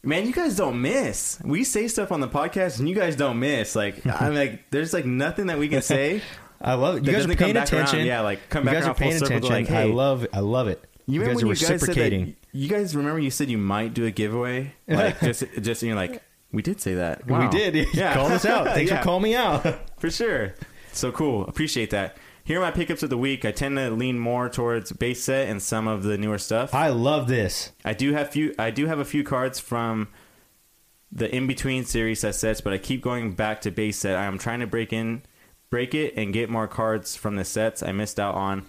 Man, you guys don't miss. We say stuff on the podcast, and you guys don't miss. Like I'm like, there's like nothing that we can say. I love it. You That guys doesn't are come paying back around. attention. Yeah, like, come you back guys around are paying full circle attention. like, I hey. love. I love it. You remember guys when are you guys said that? reciprocating. You guys remember you said you might do a giveaway, like just just and you're like, we did say that. Wow. We did. Yeah. Call us out. Thanks Yeah. for calling me out. for sure. So cool. Appreciate that. Here are my pickups of the week. I tend to lean more towards base set and some of the newer stuff. I love this. I do have few. I do have a few cards from the in between series set sets, but I keep going back to base set. I am trying to break in, break it, and get more cards from the sets I missed out on,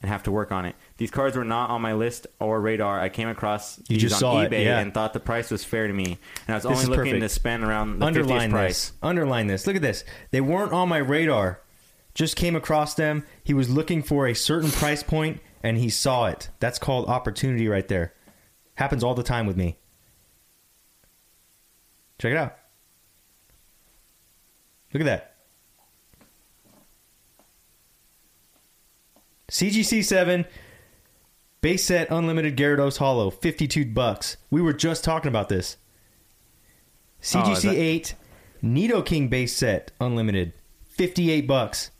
and have to work on it. These cards were not on my list or radar. I came across You these just on saw it, eBay yeah. and thought the price was fair to me, and I was This only looking perfect. to spend around the 50th price. this. Underline this. Look at this. They weren't on my radar. Just came across them. He was looking for a certain price point, and he saw it. That's called opportunity right there. Happens all the time with me. Check it out. Look at that. CGC seven base set unlimited Gyarados Holo, fifty two bucks. We were just talking about this. Oh, is CGC that- eight Nidoking base set unlimited, fifty eight bucks.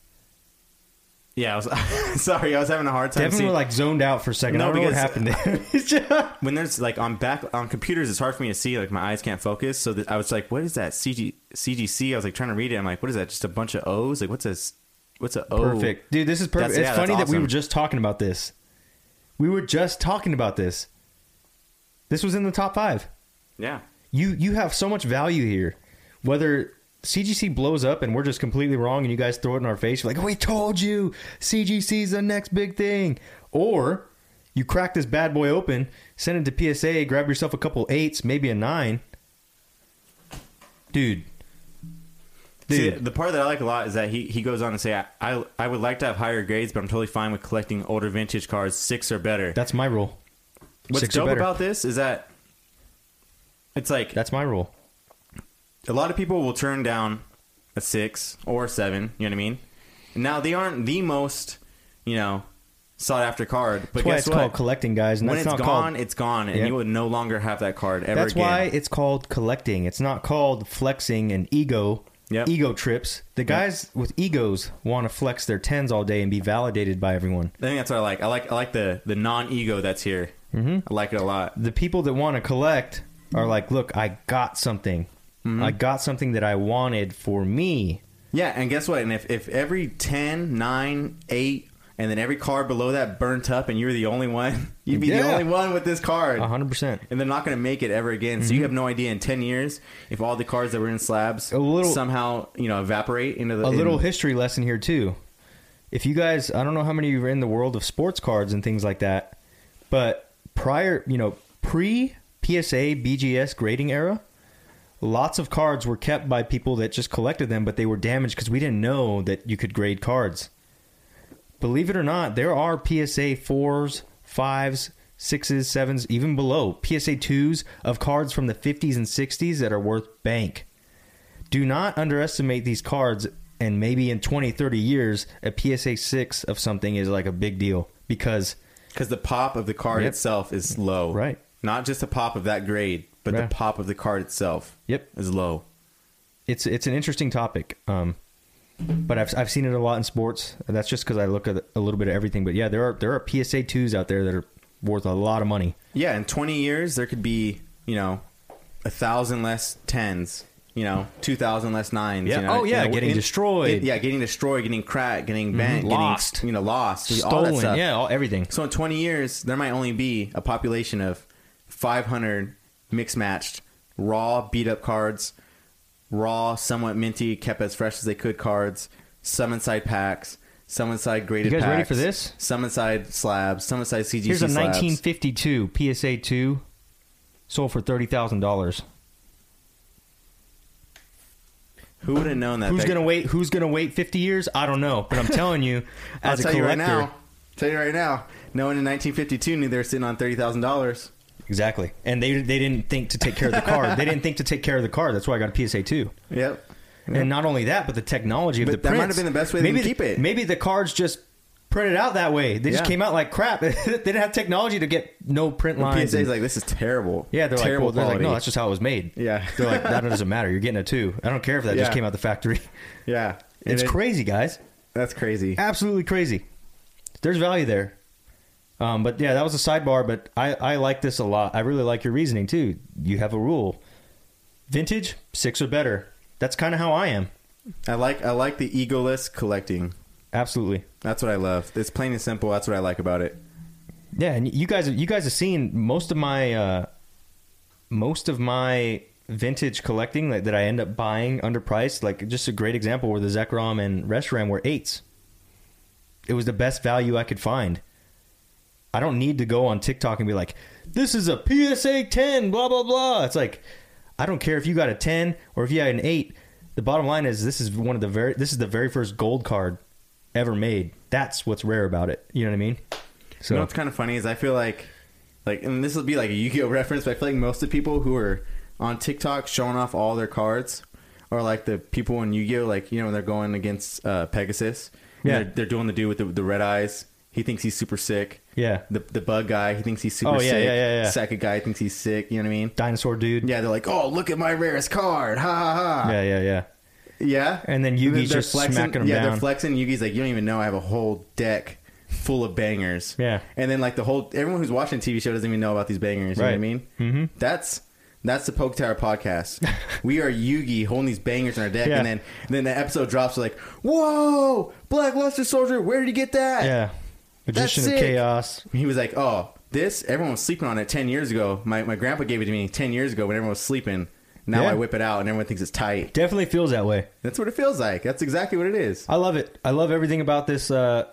Yeah, I was sorry. I was having a hard time. Devin seeing- were like zoned out for a second. No, I don't know what happened there. When there's like on back on computers, it's hard for me to see. Like my eyes can't focus. So that I was like, "What is that CG CGC?" I was like trying to read it. I'm like, "What is that? Just a bunch of O's? Like what's this? What's a O?" Perfect, dude. This is perfect. That's- it's yeah, funny that's that we were just talking about this. We were just talking about this. This was in the top five. Yeah, You you have so much value here. Whether CGC blows up and we're just completely wrong, and you guys throw it in our face, you're like, oh, "We told you, CGC's the next big thing," or you crack this bad boy open, send it to PSA, grab yourself a couple eights, maybe a nine, dude. See, Dude, the part that I like a lot is that he, he goes on to say, I, I I would like to have higher grades, but I'm totally fine with collecting older vintage cards, six or better. that's my rule. What's six dope about this is that it's like That's my rule. A lot of people will turn down a six or a seven. You know what I mean? Now they aren't the most, you know, sought after card, but That's why it's what? called collecting, guys. And when that's it's not gone, called. it's gone, and Yeah. you would no longer have that card ever That's again. why it's called collecting. It's not called flexing and ego. Yep. Ego trips. The guys with egos want to flex their tens all day and be validated by everyone. I think that's what I like. I like I like the the non ego that's here. Mm-hmm. I like it a lot. The people that want to collect are like, look, I got something. Mm-hmm. I got something that I wanted for me. Yeah, and guess what? And if, if every 10, 9, 8, and then every card below that burnt up and you're the only one, you'd be the only one with this card. Hundred percent. And they're not going to make it ever again. Mm-hmm. So you have no idea in 10 years if all the cards that were in slabs A little- somehow, you know, evaporate into the A little history lesson here too. If you guys, I don't know how many of you are in the world of sports cards and things like that, but prior, you know, pre PSA BGS grading era, lots of cards were kept by people that just collected them, but they were damaged because we didn't know that you could grade cards. Believe it or not, there are PSA fours, fives, sixes, sevens, even below PSA twos of cards from the 50s and 60s that are worth bank. do not underestimate these cards. And maybe in 20, 30 years, a PSA six of something is like a big deal because Because the pop of the card Yep. itself is low. Right. Not just the pop of that grade, but Right. the pop of the card itself Yep. is low. it's it's an interesting topic. Um, but I've I've seen it a lot in sports. That's just because I look at a little bit of everything. But yeah, there are there are PSA twos out there that are worth a lot of money. Yeah, in 20 years, there could be, you know, a thousand less tens, you know, 2,000 less nines. Yeah. You know, Oh, yeah, you know, getting destroyed. yeah, getting destroyed, getting cracked, getting bent, Lost. getting, you know, lost, all Stolen, stuff. yeah, all, everything. So in 20 years, there might only be a population of 500 mixed matched, raw, beat up cards, raw, somewhat minty, kept as fresh as they could cards, some inside packs, some inside graded You guys packs, ready for this? Some inside slabs, some inside CGC Here's a slabs. 1952 PSA two, sold for thirty thousand dollars. Who would have known that? Who's gonna wait? Who's gonna wait fifty years? I don't know, but I'm telling you, I'll as a tell you right collector, now. Tell you right now. No one in 1952 knew they were sitting on thirty thousand dollars. Exactly. And they they didn't think to take care of the card. they didn't think to take care of the card. That's why I got a PSA two. Yep. And not only that, but the technology of But the that might have been the best way maybe can keep it. Maybe the cards just printed out that way. They just came out like crap. they didn't have technology to get no print The lines. PSA's and- like this is terrible. yeah, they're terrible like, well, they're like, no, that's just how it was made. Yeah. they're like, that doesn't matter. You're getting a two. I don't care if that just came out the factory. yeah. And It's it- crazy, guys. That's crazy. Absolutely crazy. There's value there. Um, but yeah, that was a sidebar. But I, I like this a lot. I really like your reasoning too. You have a rule: vintage six or better. That's kind of how I am. I like I like the egoless collecting. Absolutely. That's what I love. It's plain and simple. That's what I like about it. Yeah, and you guys, you guys have seen most of my, uh, most of my vintage collecting like, that I end up buying underpriced. Like just a great example where the Zekrom and Reshiram were eights. It was the best value I could find. I don't need to go on TikTok and be like, "This is a PSA 10," blah blah blah. It's like, I don't care if you got a 10 or if you had an 8. The bottom line is this is one of the very this is the very first gold card ever made. That's what's rare about it. You know what I mean? So You know what's kind of funny is I feel like, like, and this will be like a Yu-Gi-Oh reference, but I feel like most of the people who are on TikTok showing off all their cards are like the people in Yu-Gi-Oh, like you know when they're going against uh, Pegasus. Yeah. they're, they're doing the dude with the, the red eyes. He thinks he's super sick. Yeah, The the bug guy, he thinks he's super Oh, yeah, sick. yeah, yeah, yeah. Second guy thinks he's sick. You know what I mean? dinosaur dude. Yeah, they're like, oh, look at my rarest card. Ha ha ha. yeah, yeah, yeah. Yeah. And then Yugi's they're just flexing, smacking 'em Yeah, down. they're flexing. Yugi's like, you don't even know I have a whole deck full of bangers. Yeah. And then like the whole everyone who's watching the TV show doesn't even know about these bangers. You know what I Right. mean? Mhm. That's that's the Poke Tower podcast. we are Yugi holding these bangers in our deck, Yeah. and then and then the episode drops. Like, whoa, Black Luster Soldier, where did you get that? Yeah. Magician of sick. Chaos. He was like, oh, this everyone was sleeping on it ten years ago. My my grandpa gave it to me ten years ago when everyone was sleeping. Now Yeah. I whip it out and everyone thinks it's tight. Definitely feels that way. That's what it feels like. That's exactly what it is. I love it. I love everything about this uh,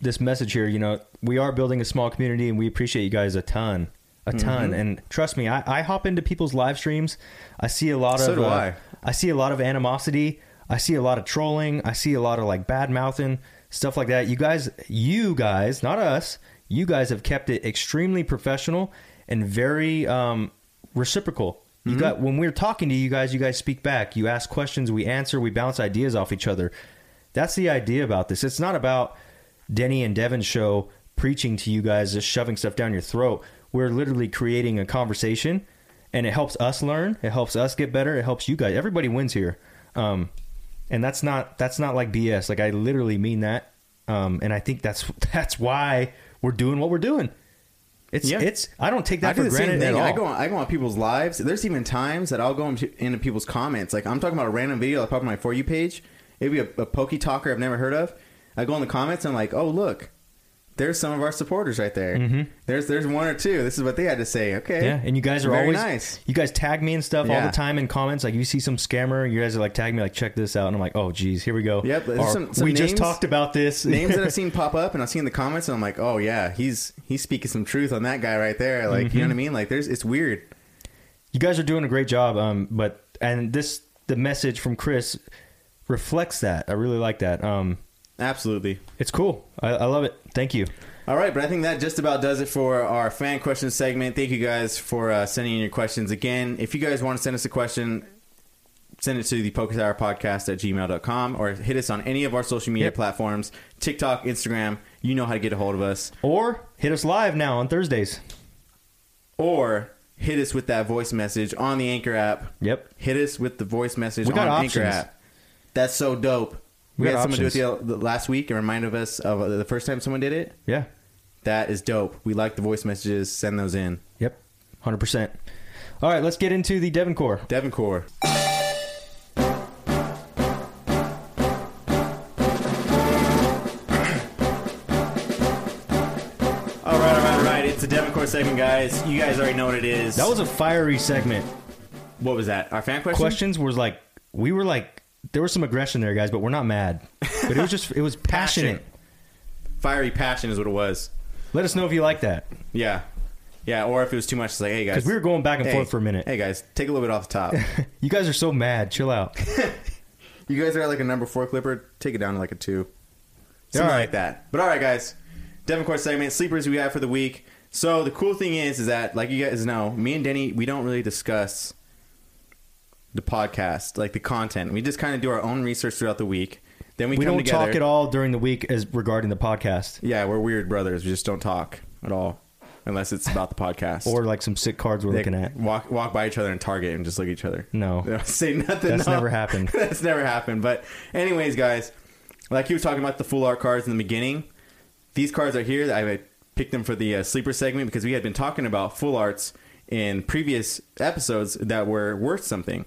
this message here. You know, we are building a small community, and we appreciate you guys a ton, a ton. Mm-hmm. And trust me, I, I hop into people's live streams. I see a lot So of. do uh, I. see a lot of animosity. I see a lot of trolling. I see a lot of like bad mouthing stuff like that. You guys, you guys, not us. You guys have kept it extremely professional and very um, reciprocal. You Mm-hmm. got when we're talking to you guys, you guys speak back. You ask questions, we answer, we bounce ideas off each other. That's the idea about this. It's not about Denny and Devin's show preaching to you guys, just shoving stuff down your throat. We're literally creating a conversation, and it helps us learn. It helps us get better. It helps you guys. Everybody wins here, um, and that's not that's not like BS. Like I literally mean that, um, and I think that's that's why we're doing what we're doing. It's Yeah. it's I don't take that I for granted at all. I go on, I go on people's lives. There's even times that I'll go into, into people's comments. Like I'm talking about a random video that popped on my for you page. Maybe a, a pokey talker I've never heard of. I go in the comments and I'm like, oh look, there's some of our supporters right there. Mhm. There's there's one or two. This is what they had to say. Okay. Yeah, and you guys are Very always nice. You guys tag me and stuff all the time in comments. Like you see some scammer, you guys are like tag me, like check this out, and I'm like, oh geez, here we go. Yep, Or, some- some we just talked about this. Names that I've seen pop up and I've seen in the comments and I'm like, oh yeah, he's he's speaking some truth on that guy right there. Like Mm-hmm. you know what I mean? Like there's it's weird. you guys are doing a great job. Um, but and this the message from Chris reflects that. I really like that. Um, Absolutely. it's cool. I, I love it. Thank you. All right, but I think that just about does it for our fan question segment. Thank you guys for uh, sending in your questions. Again, if you guys want to send us a question, send it to the Poke Tower Podcast at gmail.com or hit us on any of our social media Yep. platforms TikTok, Instagram. You know how to get a hold of us. Or hit us live now on Thursdays. Or hit us with that voice message on the Anchor app. Yep. Hit us with the voice message on Anchor app. That's so dope. We, We had someone do it the, the last week and reminded us of uh, the first time someone did it. Yeah. That is dope. We like the voice messages. Send those in. Yep. 100%. All right, let's get into the Devon Core. Devon Core. All right, all right, all right. It's the Devon Core segment, guys. You guys already know what it is. That was a fiery segment. what was that? Our fan question. Questions was like, we were like, there was some aggression there, guys, but we're not mad. But it was just, it was passionate. Fiery passion is what it was. Let us know if you like that. Yeah, yeah. Or if it was too much, it's like, hey guys, Because we were going back and hey, forth for a minute. Hey guys, take a little bit off the top. You guys are so mad. Chill out. You guys are at like a number four clipper. Take it down to like a two. Something right. like that. But all right, guys. Devin Court segment, sleepers we have for the week. So the cool thing is, is that like you guys know, me and Denny, we don't really discuss the podcast, like the content. We just kind of do our own research throughout the week. Then we, We don't together. talk at all during the week as regarding the podcast. Yeah, we're weird brothers. We just don't talk at all, unless it's about the podcast Or like some sick cards we're They looking at. Walk walk by each other in Target and just look at each other. No. Say nothing. That's no. never happened. That's never happened. But anyways, guys, like you were talking about the full art cards in the beginning, these cards are here. I picked them for the uh, sleeper segment because we had been talking about full arts in previous episodes that were worth something.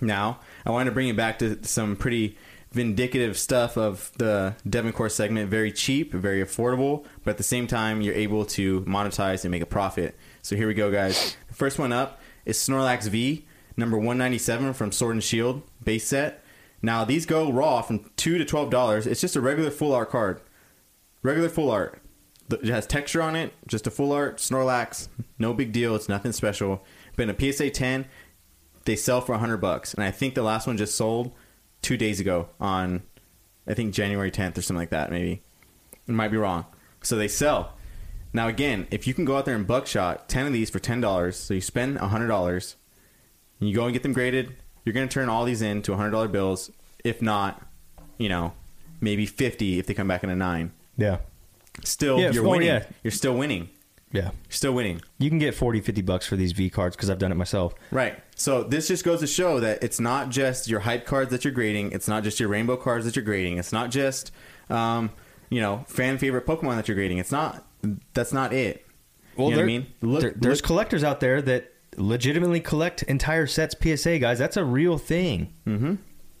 Now, I wanted to bring it back to some pretty vindicative stuff of the Devon Core segment. Very cheap, very affordable, but at the same time, you're able to monetize and make a profit. So here we go, guys. The first one up is Snorlax V, number 197 from Sword and Shield base set. Now, these go raw from 2 to $12. It's just a regular full art card. Regular full art. It has texture on it, just a full art Snorlax. No big deal. It's nothing special. Been a PSA 10, they sell for 100 bucks. And I think the last one just sold two days ago on, I think January 10th or something like that, maybe. it might be wrong. So they sell. Now, again, if you can go out there and buckshot 10 of these for $10, so you spend $100, and you go and get them graded, you're going to turn all these into $100 bills. If not, you know, maybe 50 if they come back in a 9. Yeah. Still, Yeah, you're winning. yeah. You're still winning. Yeah. Still winning. You can get 40, 50 bucks for these V cards because I've done it myself. Right. So this just goes to show that it's not just your hype cards that you're grading. It's not just your rainbow cards that you're grading. It's not just, um, you know, fan favorite Pokemon that you're grading. It's not. That's not it. Well, you know what I mean? Look, there- there's look- collectors out there that legitimately collect entire sets PSA, guys. That's a real thing. Mm-hmm.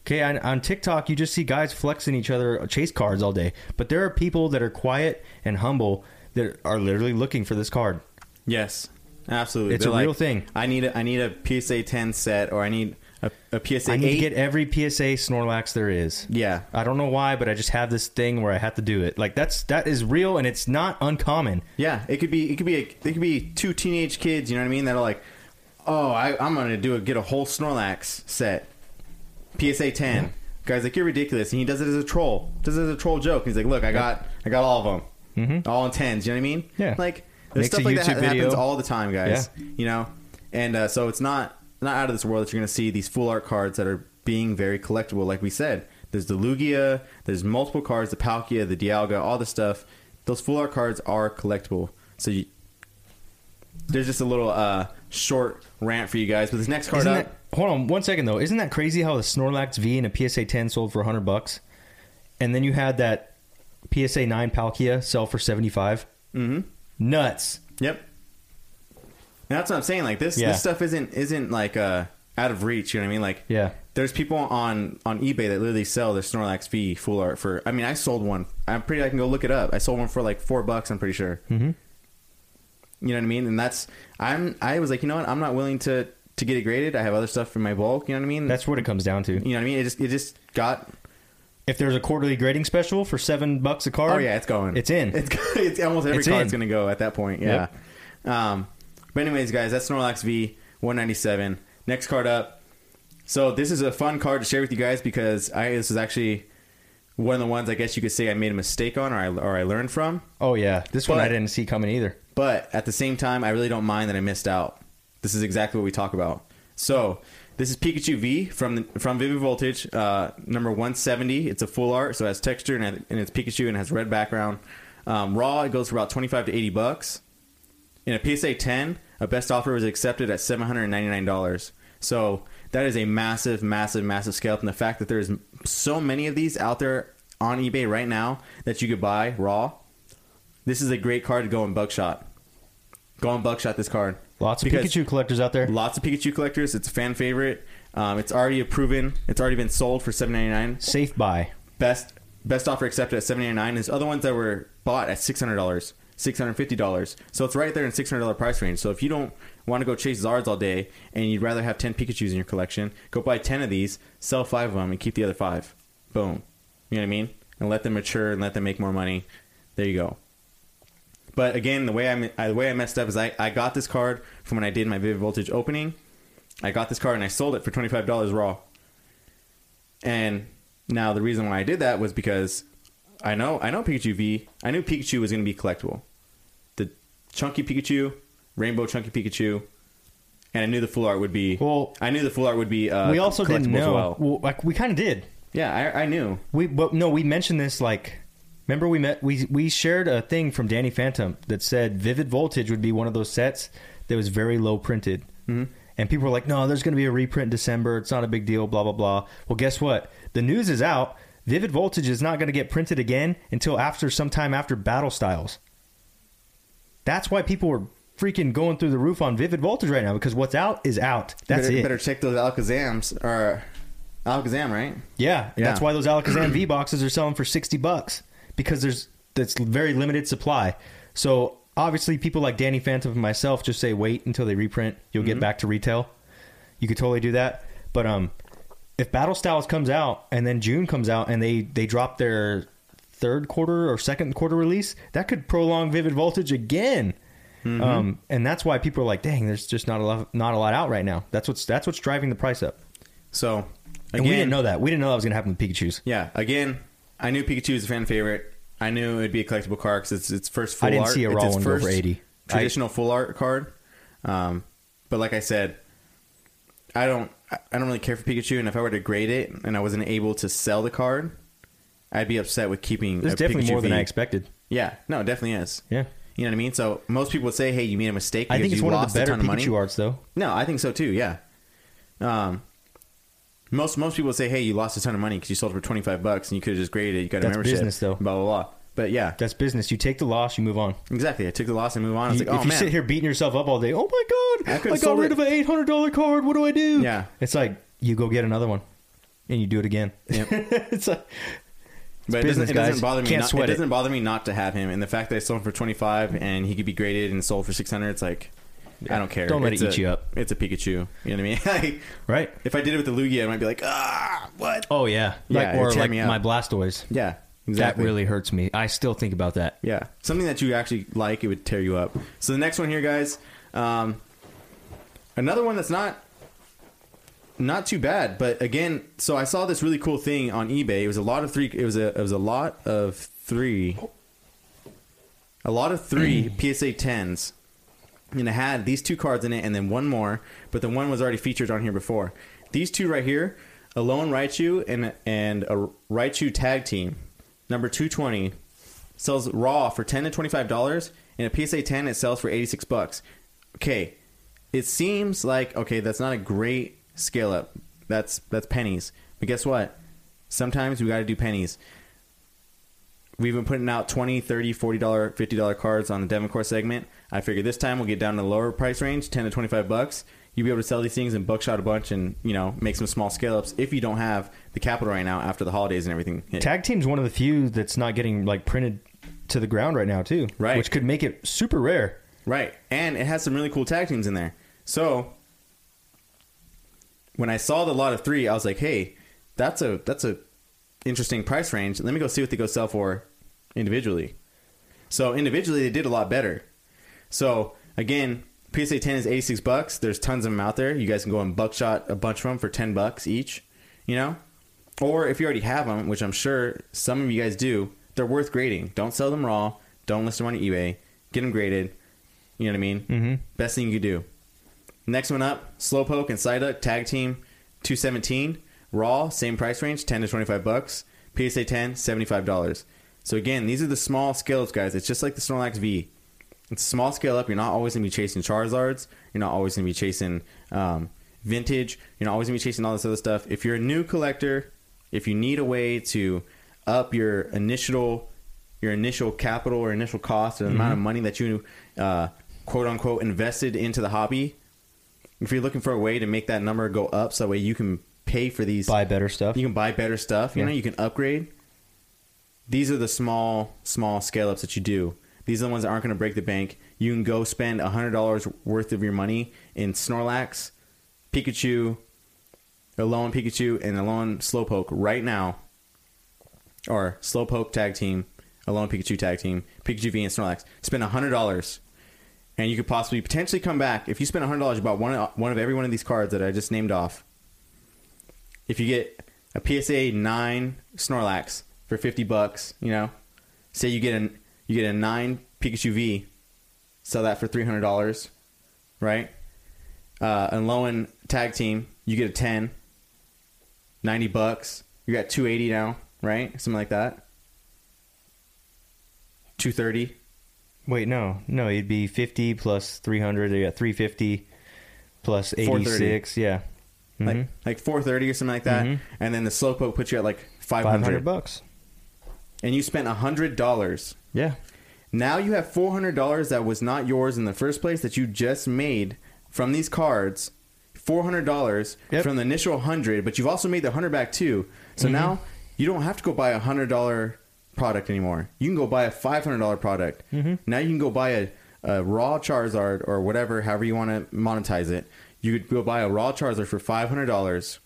Okay, on, on TikTok, you just see guys flexing each other chase cards all day, but there are people that are quiet and humble that are literally looking for this card. yes, absolutely. It's They're a real thing. I need a, I need a PSA 10 set, or I need a, a PSA I need 8. to get every PSA Snorlax there is. yeah, I don't know why, but I just have this thing where I have to do it. Like that's that is real and it's not uncommon. Yeah, it could be. It could be. A, it could be two teenage kids. You know what I mean? That are like, oh, I, I'm gonna do a get a whole Snorlax set, PSA 10. Guys, like you're ridiculous, and he does it as a troll. Does it as a troll joke. He's like, look, I got, I got all of them, all in tens. You know what I mean? Mm-hmm. Yeah. Like there's Makes stuff like that happens all the time, guys. You know, and uh, so it's not not out of this world that you're gonna see these full art cards that are being very collectible. Like we said, there's the Lugia, there's multiple cards, the Palkia, the Dialga, all the stuff. Those full art cards are collectible. So you, there's just a little uh, short rant for you guys. But this next card Isn't up, that, hold on one second though. Isn't that crazy how the Snorlax V and a PSA 10 sold for 100 bucks, and then you had that PSA 9 Palkia sell for 75? mm-hmm. Nuts. Yep. And that's what I'm saying. Like this, Yeah. this stuff isn't isn't like uh, out of reach. You know what I mean? Like Yeah. there's people on on eBay that literally sell their Snorlax V full art for. I mean, I sold one. I'm pretty. I can go look it up. I sold one for like four bucks. I'm pretty sure. Mm-hmm. You know what I mean? And that's I'm. I was like, you know what? I'm not willing to to get it graded. I have other stuff in my bulk. You know what I mean? That's what it comes down to. you know what I mean. It just it just got. If there's a quarterly grading special for seven bucks a card, Oh yeah, it's going. It's in. It's it's almost every It's card's in. going to go at that point. Yeah. Um, but anyways, guys, that's Snorlax V 197. Next card up. So this is a fun card to share with you guys because I this is actually one of the ones I guess you could say I made a mistake on or I or I learned from. Oh yeah, this one But- I didn't see coming either. But at the same time, I really don't mind that I missed out. This is exactly what we talk about. So this is Pikachu V from the, from Vivid Voltage, uh, number 170. It's a full art, so it has texture and, and it's Pikachu and has red background. Um, raw, it goes for about 25 to 80 bucks. In a PSA 10, a best offer was accepted at $799. So that is a massive, massive, massive scale. And the fact that there's so many of these out there on eBay right now that you could buy raw, this is a great card to go in buckshot. Go on buckshot this card. Lots of Pikachu collectors out there. Lots of Pikachu collectors. It's a fan favorite. Um, it's already proven. It's already been sold for seven ninety nine. Safe buy. Best best offer accepted at seven ninety nine. There's other ones that were bought at six hundred dollars, six hundred fifty dollars. So it's right there in six hundred dollar price range. So if you don't want to go chase Zards all day and you'd rather have ten Pikachu's in your collection, go buy ten of these, sell five of them, and keep the other five. Boom. You know what I mean? And let them mature and let them make more money. There you go. But again, the way I I- the way I messed up is I, I got this card from when I did my Vivid Voltage opening. I got this card and I sold it for twenty five dollars raw. And now the reason why I did that was because I know I know Pikachu V. I knew Pikachu was going to be collectible. The chunky Pikachu, rainbow chunky Pikachu, and I knew the full art would be. Well, I knew the full art would be. Uh, we also didn't know. Well. Well, like we kind of did. Yeah, I, I knew. We but no, we mentioned this like remember we met we we shared a thing from Danny Phantom that said Vivid Voltage would be one of those sets that was very low printed. Mm-hmm. And people were like, "No, there's going to be a reprint in December. It's not a big deal." Blah blah blah. Well, guess what? The news is out. Vivid Voltage is not going to get printed again until after sometime after Battle Styles. That's why people are freaking going through the roof on Vivid Voltage right now because what's out is out. That's better, it. Better check those Alakazams or Alakazam, right? Yeah, Yeah. that's why those Alakazam V boxes are selling for sixty bucks because there's that's very limited supply. So obviously, people like Danny Phantom and myself just say wait until they reprint. You'll get back to retail. You could totally do that, but um, if Battle Styles comes out and then June comes out and they they drop their third quarter or second quarter release, that could prolong Vivid Voltage again. Um, and that's why people are like, "Dang, there's just not a lot, not a lot out right now." That's what's that's what's driving the price up. So And we didn't know that. We didn't know that was going to happen with Pikachu's. Yeah, again, I knew Pikachu was a fan favorite. I knew it'd be a collectible card because it's its first full I didn't art. see a raw its one go for 80. Traditional full art card. Um, but like I said, I don't. I I don't really care for Pikachu, and if I were to grade it and I wasn't able to sell the card, I'd be upset with keeping. A definitely Pikachu more than V. I expected. Yeah, no, it definitely is. Yeah. You know what I mean? So most people would say, "Hey, you made a mistake." I because think it's you one of lost the a better ton of money." Pikachu arts, though. No, I think so too. Yeah. Um, most most people say, "Hey, you lost a ton of money because you sold for twenty five bucks and you could have just graded it. You got a That's membership." business, though. Blah blah blah. But yeah, That's business. You take the loss, you move on. exactly. I took the loss and move on. I was You- like, "Oh if you man." sit here beating yourself up all day, oh my god, I got sold rid it." of an eight hundred dollar card. What do I do? Yeah. it's like you go get another one, and you do it again. Yep. it's like but it business, doesn't, it doesn't bother me. Can't Not, it sweat it. doesn't bother me not to have him, and the fact that I sold him for twenty five and he could be graded and sold for six hundred. It's like I don't care. Don't let It's it eat a- you up. It's a Pikachu. You know what I mean? Like, right. if I did it with the Lugia, I might be like, ah, what? Oh yeah, Yeah, or like me my. Blastoise. Yeah, exactly. That really hurts me. I still think about that. Yeah, something that you actually like, it would tear you up. So the next one here, guys, um, another one that's not not too bad, but again, so I saw this really cool thing on eBay. It was a lot of three. It was a it was a lot of three, a lot of three PSA tens, and it had these two cards in it, and then one more, but the one was already featured on here before. These two right here, Alolan Raichu and and a Raichu tag team, number two twenty sells raw for ten to twenty five dollars, and a PSA ten it sells for eighty six bucks. Okay, it seems like okay, that's not a great scale up. That's that's pennies. But guess what? Sometimes we got to do pennies. We've been putting out 20 30 40 dollar 50 dollar cards on the Devon Core segment. I figure this time we'll get down to the lower price range, 10 to 25 bucks. You'll be able to sell these things and buckshot a bunch and, you know, make some small scale ups if you don't have the capital right now after the holidays and everything. hit. Tag team's one of the few that's not getting like printed to the ground right now too. Right. Which could make it super rare. Right. And it has some really cool tag teams in there. So when I saw the lot of three, I was like, hey, that's a that's a interesting price range. Let me go see what they go sell for individually. So individually they did a lot better. So again, PSA 10 is 86 bucks. There's tons of them out there. You guys can go and buckshot a bunch of them for 10 bucks each, you know? Or if you already have them, which I'm sure some of you guys do, they're worth grading. Don't sell them raw. Don't list them on eBay. Get them graded. You know what I mean? Mm-hmm. Best thing you could do. Next one up, Slowpoke and Psyduck tag team. two seventeen. Raw, same price range, ten to twenty five bucks. PSA 10, 75 dollars. So again, these are the small scale ups, guys. It's just like the Snorlax V. It's a small scale up. You're not always gonna be chasing Charizards. You're not always gonna be chasing um, vintage. You're not always gonna be chasing all this other stuff. If you're a new collector, if you need a way to up your initial your initial capital or initial cost or the amount of money that you uh, quote unquote invested into the hobby, if you're looking for a way to make that number go up, so that way you can pay for these Buy better stuff. you can buy better stuff. You Yeah. know, you can upgrade. These are the small, small scale ups that you do. These are the ones that aren't going to break the bank. You can go spend hundred dollars worth of your money in Snorlax, Pikachu, Alolan Pikachu, and Alolan Slowpoke right now, or Slowpoke tag team, Alolan Pikachu tag team, Pikachu V and Snorlax. Spend hundred dollars, and you could possibly potentially come back if you spend hundred dollars. About one one of every one of these cards that I just named off if you get a PSA nine Snorlax for fifty bucks, you know, say you get an you get a nine Pikachu V, sell that for three hundred dollars, right? Uh, and Lowen tag team, you get a 10, 90 bucks. You got two eighty now, right? Something like that. Two thirty. Wait, no, no, it'd be fifty plus three hundred. You got three fifty plus eighty 430. six. Yeah, Like Mhm. like four thirty or something like that, Mhm. and then the slowpoke puts you at like five five hundred hundred, bucks. And you spent hundred dollars Yeah, Now you have four hundred dollars that was not yours in the first place that you just made from these cards. Four hundred dollars Yep. from the initial hundred, but you've also made the hundred back too. So Mm-hmm. now you don't have to go buy a hundred dollar product anymore. You can go buy a five hundred dollar product. Mm-hmm. Now you can go buy a, a raw Charizard or whatever, however you want to monetize it. You could go buy a raw Charizard for five hundred dollars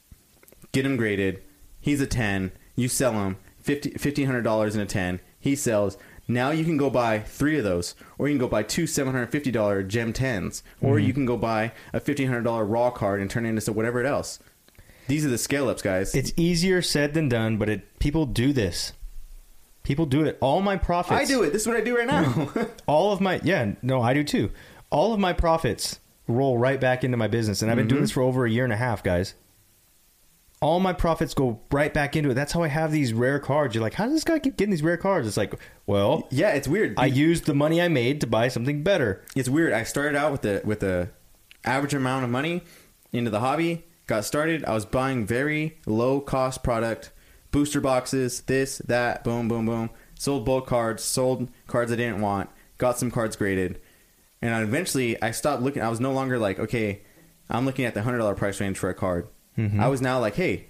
get him graded. He's a 10. You sell him $50 $1,500 in a 10. He sells. Now you can go buy three of those, or you can go buy two $750 Gem 10s, or Mm-hmm. you can go buy a $1,500 raw card and turn it into whatever else. These are the scale ups, guys. it's easier said than done, but it people do this. People do it. All my profits. I do it. This is what I do right now. all of my yeah no i do too all of my profits roll right back into my business and i've been doing this for over a year and a half guys all my profits go right back into it that's how i have these rare cards you're like how does this guy keep getting these rare cards it's like well yeah, it's weird. i used the money i made to buy something better it's weird. I started out with the with the average amount of money into the hobby. Got started. I was buying very low cost product, booster boxes, this, that, boom, boom, boom. Sold bulk cards, sold cards I didn't want, got some cards graded, and eventually I stopped looking. I was no longer like, okay, I'm looking at the hundred dollar price range for a card. Mm-hmm. I was now like, hey,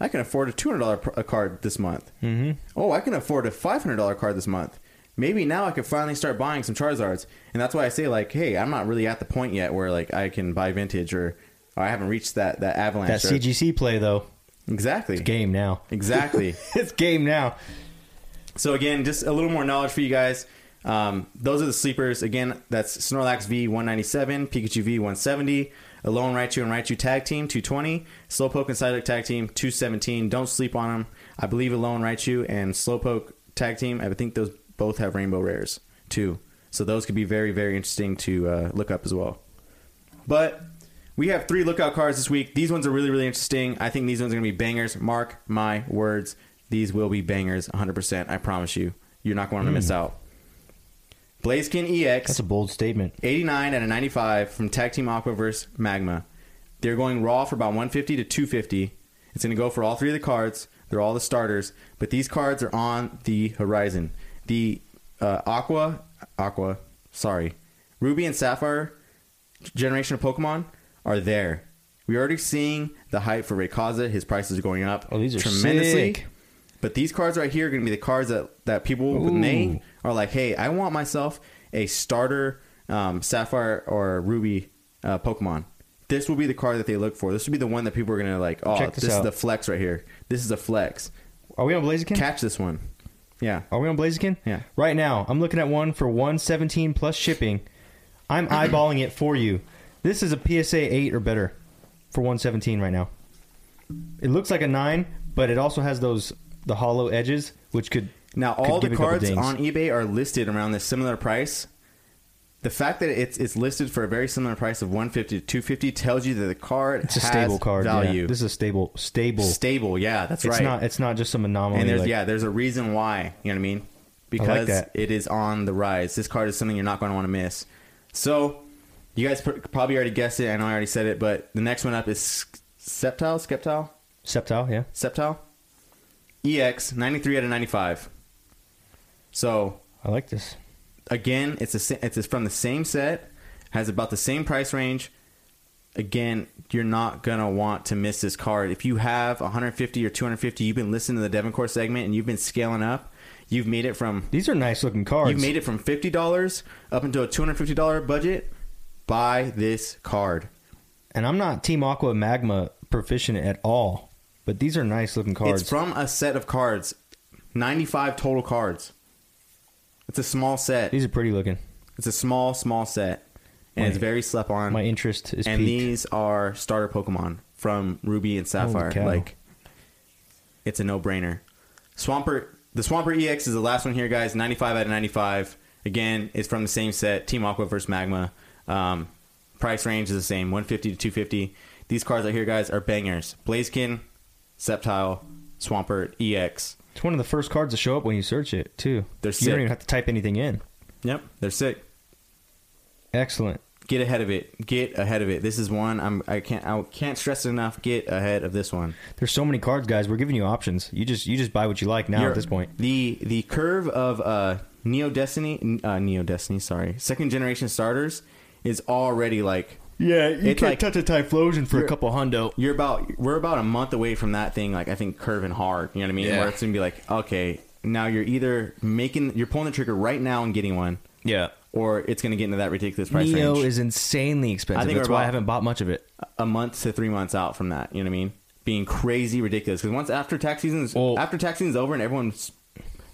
I can afford a two hundred dollar pr- card this month. Mm-hmm. Oh, I can afford a five hundred dollar card this month. Maybe now I could finally start buying some Charizards, and that's why I say like, hey, I'm not really at the point yet where like I can buy vintage or, or I haven't reached that that avalanche. That or, CGC play though. Exactly. It's game now. Exactly. it's game now. So again, just a little more knowledge for you guys. Um, those are the sleepers. Again, that's Snorlax V197, Pikachu V170. The Lone Raichu and Raichu Tag Team, 220. Slowpoke and Psyduck Tag Team, 217. Don't sleep on them. I believe Alolan Raichu and Slowpoke Tag Team, I think those both have Rainbow Rares, too. So those could be very, very interesting to uh, look up as well. But we have three lookout cards this week. These ones are really, really interesting. I think these ones are going to be bangers. Mark my words. These will be bangers 100%. I promise you. You're not going to mm. miss out. Blaziken EX, that's a bold statement 89 out of 95 from Tag Team Aqua versus Magma. They're going raw for about 150 to 250. It's going to go for all three of the cards. They're all the starters, but these cards are on the horizon. The uh, Aqua, Aqua, sorry, Ruby and Sapphire generation of Pokemon are there. We're already seeing the hype for Rayquaza. His prices are going up Oh, these are tremendously. sick. But these cards right here are going to be the cards that, that people with Ooh. name are like, hey, I want myself a starter um, Sapphire or Ruby uh, Pokemon. This will be the card that they look for. This will be the one that people are going to like, oh, Check this, this is the flex right here. This is a flex. are we on blaziken Catch this one. Yeah. Are we on Blaziken? Yeah. Right now, I'm looking at one for 117 plus shipping. I'm eyeballing it for you. This is a PSA 8 or better for 117 right now. It looks like a 9, but it also has those the holo edges which could Now, could all the cards on eBay are listed around this similar price. the fact that it's it's listed for a very similar price of 150 to 250 tells you that the card It's a has stable card. yeah. value. This is a stable, stable. stable, yeah, that's it's right. not. It's not just some anomaly. and there's like- yeah, there's a reason why. You know what I mean? Because that. it is on the rise. This card is something you're not going to want to miss. So, you guys pr- probably already guessed it. I know I already said it, but the next one up is Sceptile, Skeptile, Sceptile, yeah. Sceptile, EX 93 out of 95. So I like this. again, it's a it's from the same set, has about the same price range. Again, you're not gonna want to miss this card. If you have 150 or 250, you've been listening to the Devoncore segment and you've been scaling up. You've made it from These are nice looking cards. you've made it from fifty dollars up into a 250 dollar budget. Buy this card. and I'm not Team Aqua Magma proficient at all, but these are nice looking cards. It's from a set of cards, 95 total cards. It's a small set. these are pretty looking. It's a small, small set, and My- it's very slept on. My interest is and peaked. these are starter Pokemon from Ruby and Sapphire. Like, it's a no-brainer. Swampert, the Swampert EX is the last one here, guys. 95 out of 95. Again, it's from the same set. Team Aqua versus Magma. Um, price range is the same, 150 to 250. These cards right here, guys, are bangers. Blaziken, Sceptile, Swampert, EX. It's one of the first cards to show up when you search it too. They're you don't even have to type anything in. Yep, they're sick. Excellent. Get ahead of it. Get ahead of it. This is one I'm I can't I can't stress it enough. Get ahead of this one. There's so many cards, guys. We're giving you options. You just you just buy what you like now You're- at this point. The the curve of uh, Neo Destiny, uh, Neo Destiny, sorry, second generation starters is already like Yeah, you It's like- touch a Typhlosion for a couple hundo. you're about we're about a month away from that thing. Like I think curving hard. You know what I mean? Yeah. Where it's gonna be like, okay, now you're either making you're pulling the trigger right now and getting one, Yeah. or it's gonna get into that ridiculous price Neo range. is insanely expensive. I think That's why I haven't bought much of it. a month to three months out from that. You know what I mean? Being crazy ridiculous because once after tax season's Well- after tax season's over and everyone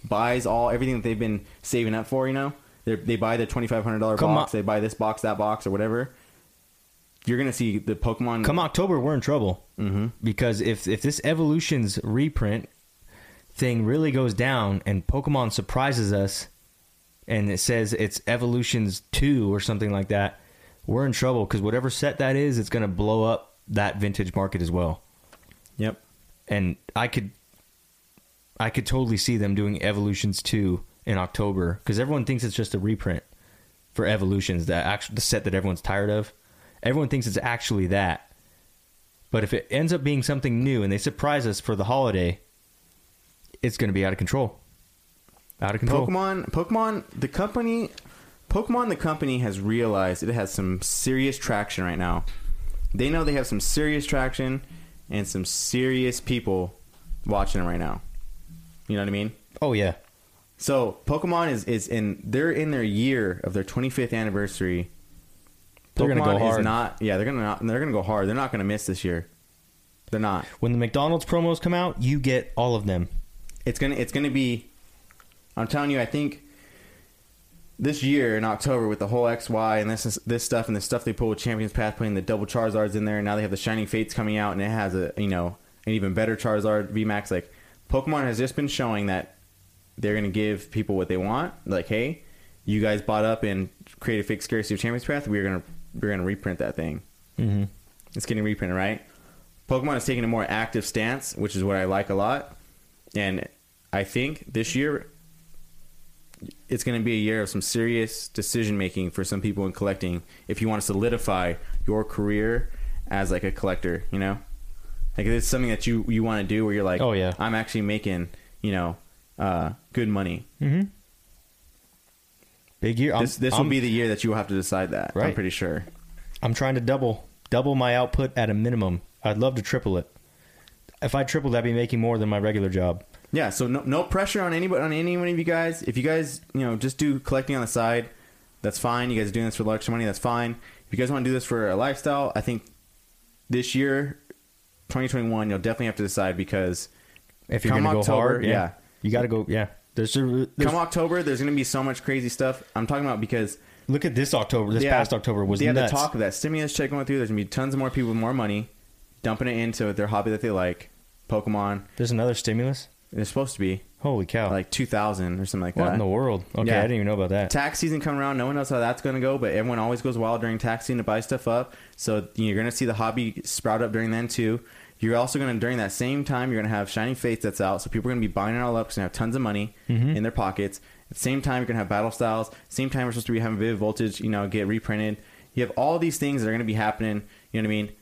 buys all everything that they've been saving up for, you know, they they buy their twenty five hundred dollar box, on. they buy this box, that box, or whatever. You're gonna see the Pokemon. Come October, we're in trouble hmm because if if this Evolutions reprint thing really goes down and Pokemon surprises us, and it says it's Evolutions two or something like that, we're in trouble because whatever set that is, it's going to blow up that vintage market as well. Yep. and I could I could totally see them doing Evolutions 2 in October because everyone thinks it's just a reprint for Evolutions, the actual the set that everyone's tired of. Everyone thinks it's actually that. But if it ends up being something new and they surprise us for the holiday, it's going to be out of control. Out of control. Pokemon, Pokemon, the company, Pokemon, the company has realized it has some serious traction right now. They know they have some serious traction and some serious people watching it right now. You know what I mean? Oh yeah. So Pokemon is is in they're in their year of their 25th anniversary. They're Pokemon gonna go hard. is not yeah they're gonna not, they're gonna go hard. They're not gonna miss this year. They're not. When the McDonald's promos come out, you get all of them. It's gonna it's gonna be. I'm telling you, I think this year in October with the whole XY and this this stuff and the stuff they pull with Champions Path, putting the double Charizards in there, and now they have the Shining Fates coming out, and it has a you know an even better Charizard VMAX. Like Pokemon has just been showing that they're gonna give people what they want. Like, hey, you guys bought up and created fake scarcity of Champions Path. We're gonna we're gonna reprint that thing. Mm-hmm. It's getting reprinted, right? Pokemon is taking a more active stance, which is what I like a lot. And I think this year it's going to be a year of some serious decision making for some people in collecting if you want to solidify your career as like a collector, you know? Like it's something that you you want to do where you're like, Oh, yeah. I'm actually making, you know, uh, good money. Mm-hmm. Big year. I'm- this this I'm- will be the year that you will have to decide that. I'm Right. pretty sure. I'm trying to double double my output at a minimum. I'd love to triple it. If I tripled, I'd be making more than my regular job. Yeah, so no, no pressure on anybody on any one of you guys. If you guys, you know, just do collecting on the side, that's fine. You guys are doing this for extra money, that's fine. If you guys want to do this for a lifestyle, I think this year, 2021, you'll definitely have to decide because If you're Come gonna go October, hard, yeah, yeah. you got to go. Yeah, there's, a, there's come October, there's going to be so much crazy stuff. I'm talking about because look at this October. This yeah, past October was nuts. the talk of that stimulus check going through. There's going to be tons of more people with more money dumping it into their hobby that they like, Pokemon. There's another stimulus. It's supposed to be. Holy cow! like two thousand or something like what that. in the world? Okay, Yeah. I didn't even know about that. tax season coming around, no one knows how that's going to go, but everyone always goes wild during tax season to buy stuff up. So you're going to see the hobby sprout up during then too. You're also going to during that same time you're going to have Shining Fates that's out, so people are going to be buying it all up because they have tons of money Mm-hmm. in their pockets. At the same time, you're going to have Battle Styles. Same time, we're supposed to be having Vivid Voltage, you know, get reprinted. You have all these things that are going to be happening. You know what I mean?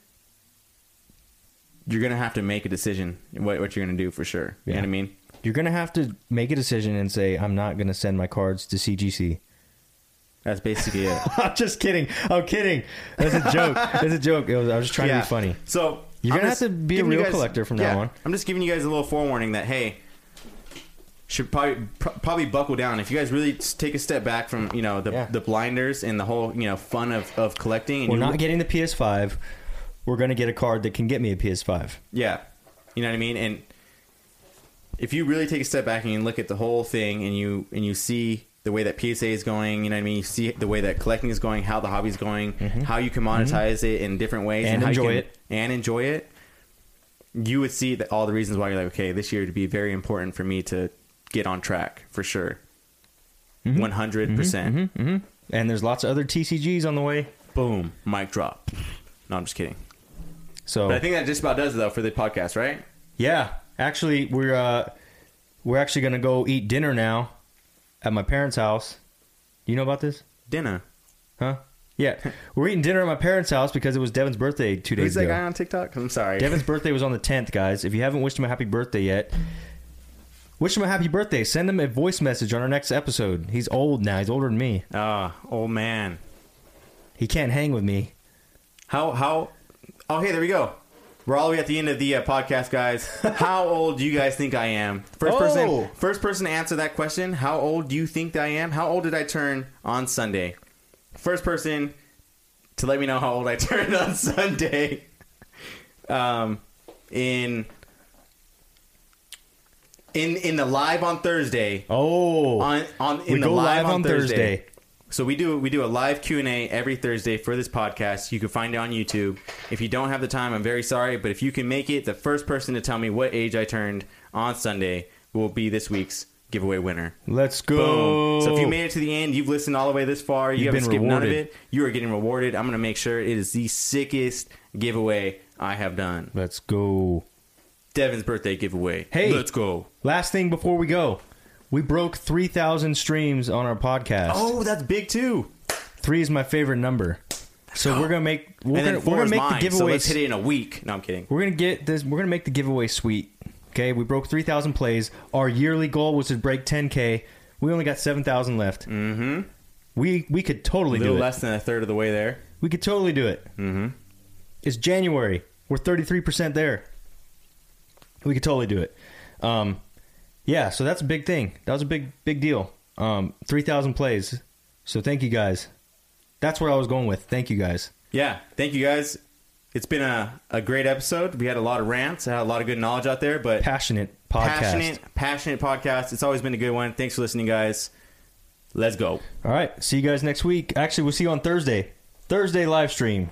You're going to have to make a decision what, what you're going to do for sure. You know what I mean? You're gonna have to make a decision and say, "I'm not gonna send my cards to CGC." That's basically it. I'm just kidding. I'm kidding. That's a joke. That's a joke. It was, I was just trying to be funny. So You're I'm gonna have to be a real guys- collector from now on. I'm just giving you guys a little forewarning that hey, should probably pr- probably buckle down if you guys really take a step back from you know the Yeah. the blinders and the whole you know fun of, of collecting. And We're not look- getting the PS5. We're gonna get a card that can get me a PS5. yeah, you know what I mean. And if you really take a step back and you look at the whole thing and you and you see the way that PSA is going, you know what I mean. You see the way that collecting is going, how the hobby is going, how you can monetize it in different ways, Mm-hmm. And how you enjoy can- it. and enjoy it. You would see that all the reasons why you're like, okay, this year would be very important for me to get on track for sure. Mm-hmm. One hundred percent. And there's lots of other TCGs on the way. Boom, mic drop. No, I'm just kidding. So But I think that just about does it though for the podcast, right? yeah, actually, we're uh, we're actually gonna go eat dinner now at my parents' house. You know about this? Dinner. Huh? Yeah, we're eating dinner at my parents' house because it was Devin's birthday two days Who's that guy on TikTok? I'm sorry. Devin's birthday was on the 10th, guys. If you haven't wished him a happy birthday yet, wish him a happy birthday. Send him a voice message on our next episode. He's old now. He's older than me. Ah, old man. He can't hang with me. How how? Oh, hey, there we go. We're all the way at the end of the uh, podcast, guys. How old do you guys think I am? First Oh. person, first person to answer that question. How old do you think I am? How old did I turn on Sunday? First person to let me know how old I turned on Sunday. Um, in in in the live on Thursday Oh, on on in we the go live, on Thursday. So we do we do a live Q and A every Thursday for this podcast. You can find it on YouTube. If you don't have the time, I'm very sorry, but if you can make it, the first person to tell me what age I turned on Sunday will be this week's giveaway winner. let's go. Boom. So if you made it to the end, you've listened all the way this far, you You've haven't been skipped none of rewarded. it, you are getting rewarded. I'm going to make sure it is the sickest giveaway I have done. Let's go. Devin's birthday giveaway. Hey. let's go. Last thing before we go. We broke 3,000 streams on our podcast. Oh, that's big too. Three is my favorite number. So we're gonna make we're gonna, we're gonna make mine. the So giveaway. let's hit it in a week. No, I'm kidding. We're gonna get this. We're gonna make the giveaway sweet. Okay, we broke three thousand plays. Our yearly goal was to break ten k. We only got seven thousand left. Mm-hmm. We we could A totally little do it. less than a third of the way there. We could totally do it. Mm-hmm. It's January. We're thirty three percent there. We could totally do it. Um, yeah. So that's a big thing. That was a big big deal. Um, three thousand plays. So thank you guys. That's where I was going with. Thank you guys. Yeah, thank you guys. It's been a, a great episode. We had a lot of rants, I had a lot of good knowledge out there, but Passionate podcast. passionate, passionate podcast. It's always been a good one. Thanks for listening, guys. Let's go. All right. See you guys next week. Actually, we'll see you on Thursday. Thursday live stream.